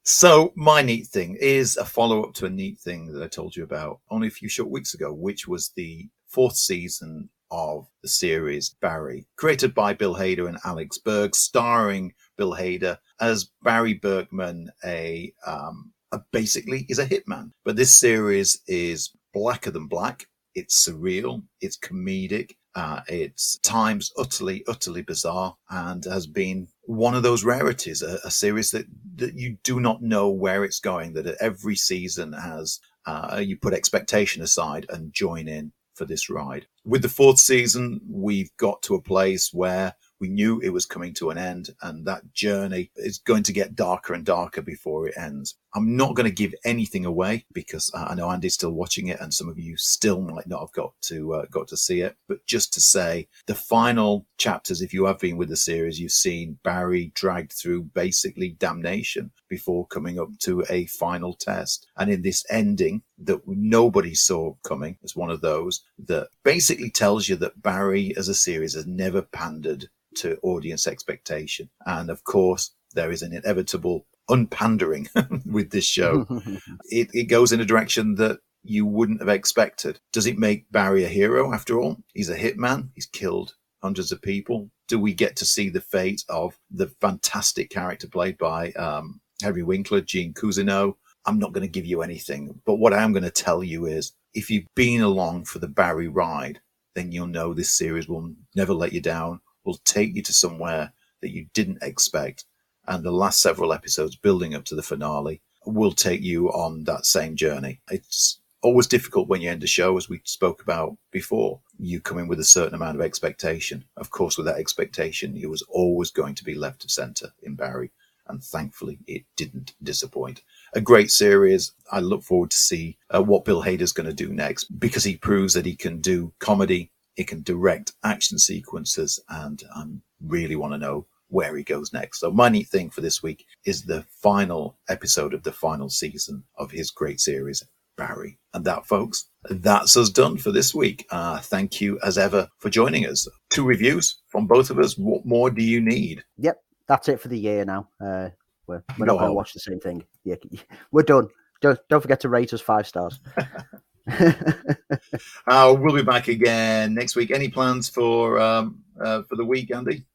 So my neat thing is a follow up to a neat thing that I told you about only a few short weeks ago, which was the fourth season of the series Barry, created by Bill Hader and Alex Berg, starring Bill Hader as Barry Berkman, a, um, a basically is a hitman. But this series is blacker than black. It's surreal. It's comedic. Uh, it's times utterly, utterly bizarre and has been one of those rarities, a, a series that, that you do not know where it's going, that every season has, uh, you put expectation aside and join in for this ride. With the fourth season, we've got to a place where we knew it was coming to an end and that journey is going to get darker and darker before it ends. I'm not going to give anything away because I know Andy's still watching it and some of you still might not have got to uh, got to see it. But just to say, the final chapters, if you have been with the series, you've seen Barry dragged through basically damnation before coming up to a final test. And in this ending that nobody saw coming as one of those that basically tells you that Barry as a series has never pandered to audience expectation. And of course, there is an inevitable unpandering with this show. it, it goes in a direction that you wouldn't have expected. Does it make Barry a hero after all? He's a hitman. He's killed hundreds of people. Do we get to see the fate of the fantastic character played by um, Henry Winkler, Gene Cousineau? I'm not going to give you anything, but what I am going to tell you is if you've been along for the Barry ride, then you'll know this series will never let you down will take you to somewhere that you didn't expect. And the last several episodes building up to the finale will take you on that same journey. It's always difficult when you end a show, as we spoke about before. You come in with a certain amount of expectation. Of course, with that expectation, it was always going to be left of center in Barry. And thankfully, it didn't disappoint. A great series. I look forward to see uh, what Bill Hader's going to do next because he proves that he can do comedy he can direct action sequences, and I really want to know where he goes next. So my neat thing for this week is the final episode of the final season of his great series, Barry. And that, folks, that's us done for this week. Uh, thank you as ever for joining us. Two reviews from both of us. What more do you need? Yep, that's it for the year now. Uh, we're, we're not going to watch the same thing. Yeah, we're done. Don't, don't forget to rate us five stars. uh, we'll be back again next week. Any plans for um, uh, for the week, Andy?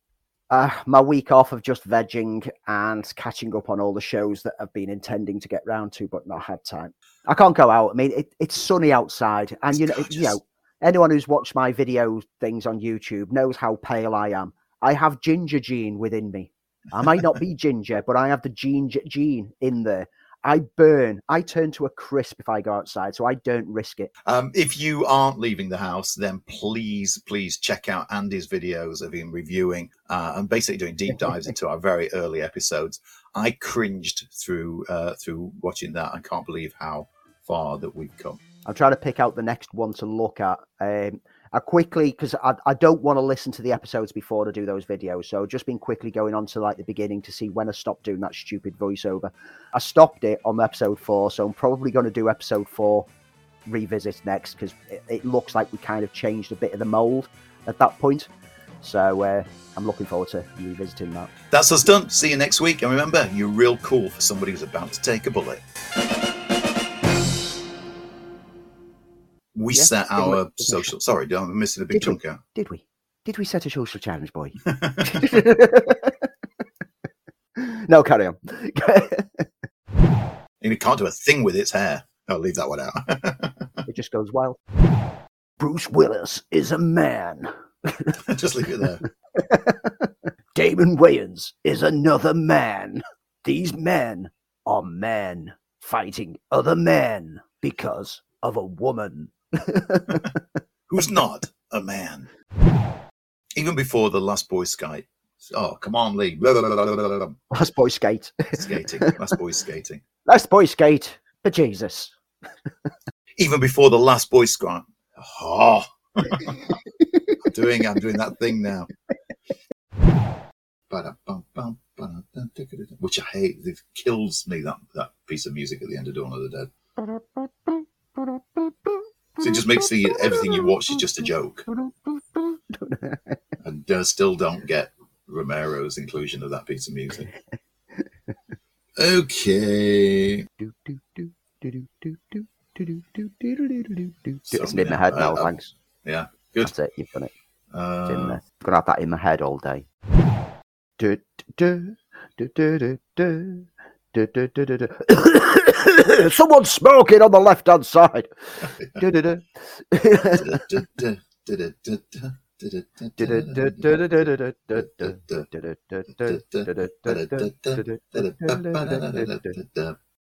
Uh, my week off of just vegging and catching up on all the shows that I've been intending to get round to, but not had time. I can't go out. I mean, it, it's sunny outside, and you know, you know, anyone who's watched my video things on YouTube knows how pale I am. I have ginger gene within me. I might not be ginger, but I have the ginger gene in there. I burn. I turn to a crisp if I go outside, so I don't risk it. Um, if you aren't leaving the house, then please, please check out Andy's videos of him reviewing uh, and basically doing deep dives into our very early episodes. I cringed through uh, through watching that. I can't believe how far that we've come. I'm trying to pick out the next one to look at. Um, I quickly because I, I don't want to listen to the episodes before to do those videos. So just been quickly going on to like the beginning to see when I stopped doing that stupid voiceover. I stopped it on episode four, so I'm probably going to do episode four revisit next because it, it, looks like we kind of changed a bit of the mold at that point. So uh, I'm looking forward to revisiting that. That's us done. See you next week. And remember, you're real cool for somebody who's about to take a bullet. We yeah, set our social. Sorry, I'm missing a big did chunk we, out. Did we? Did we set a social challenge, boy? no, carry on. and it can't do a thing with its hair. I'll leave that one out. it just goes wild. Bruce Willis is a man. just leave it there. Damon Wayans is another man. These men are men fighting other men because of a woman. Who's not a man? Even before the Last Boy Skate. Oh, come on, Lee. Last Boy Skate. skating. Last Boy Skating. Last Boy Skate for Jesus. Even before the Last Boy Skate. Oh. I'm doing I'm doing that thing now. Which I hate. It kills me that that piece of music at the end of Dawn of the Dead. So it just makes the everything you watch is just a joke. and uh, still don't get Romero's inclusion of that piece of music. Okay. So it's in my head now, thanks. Yeah, good. That's it, you've done it. I'm gonna have that in my head all day. Do do do do do do. Du, du, du, Someone's smoking on the left hand side.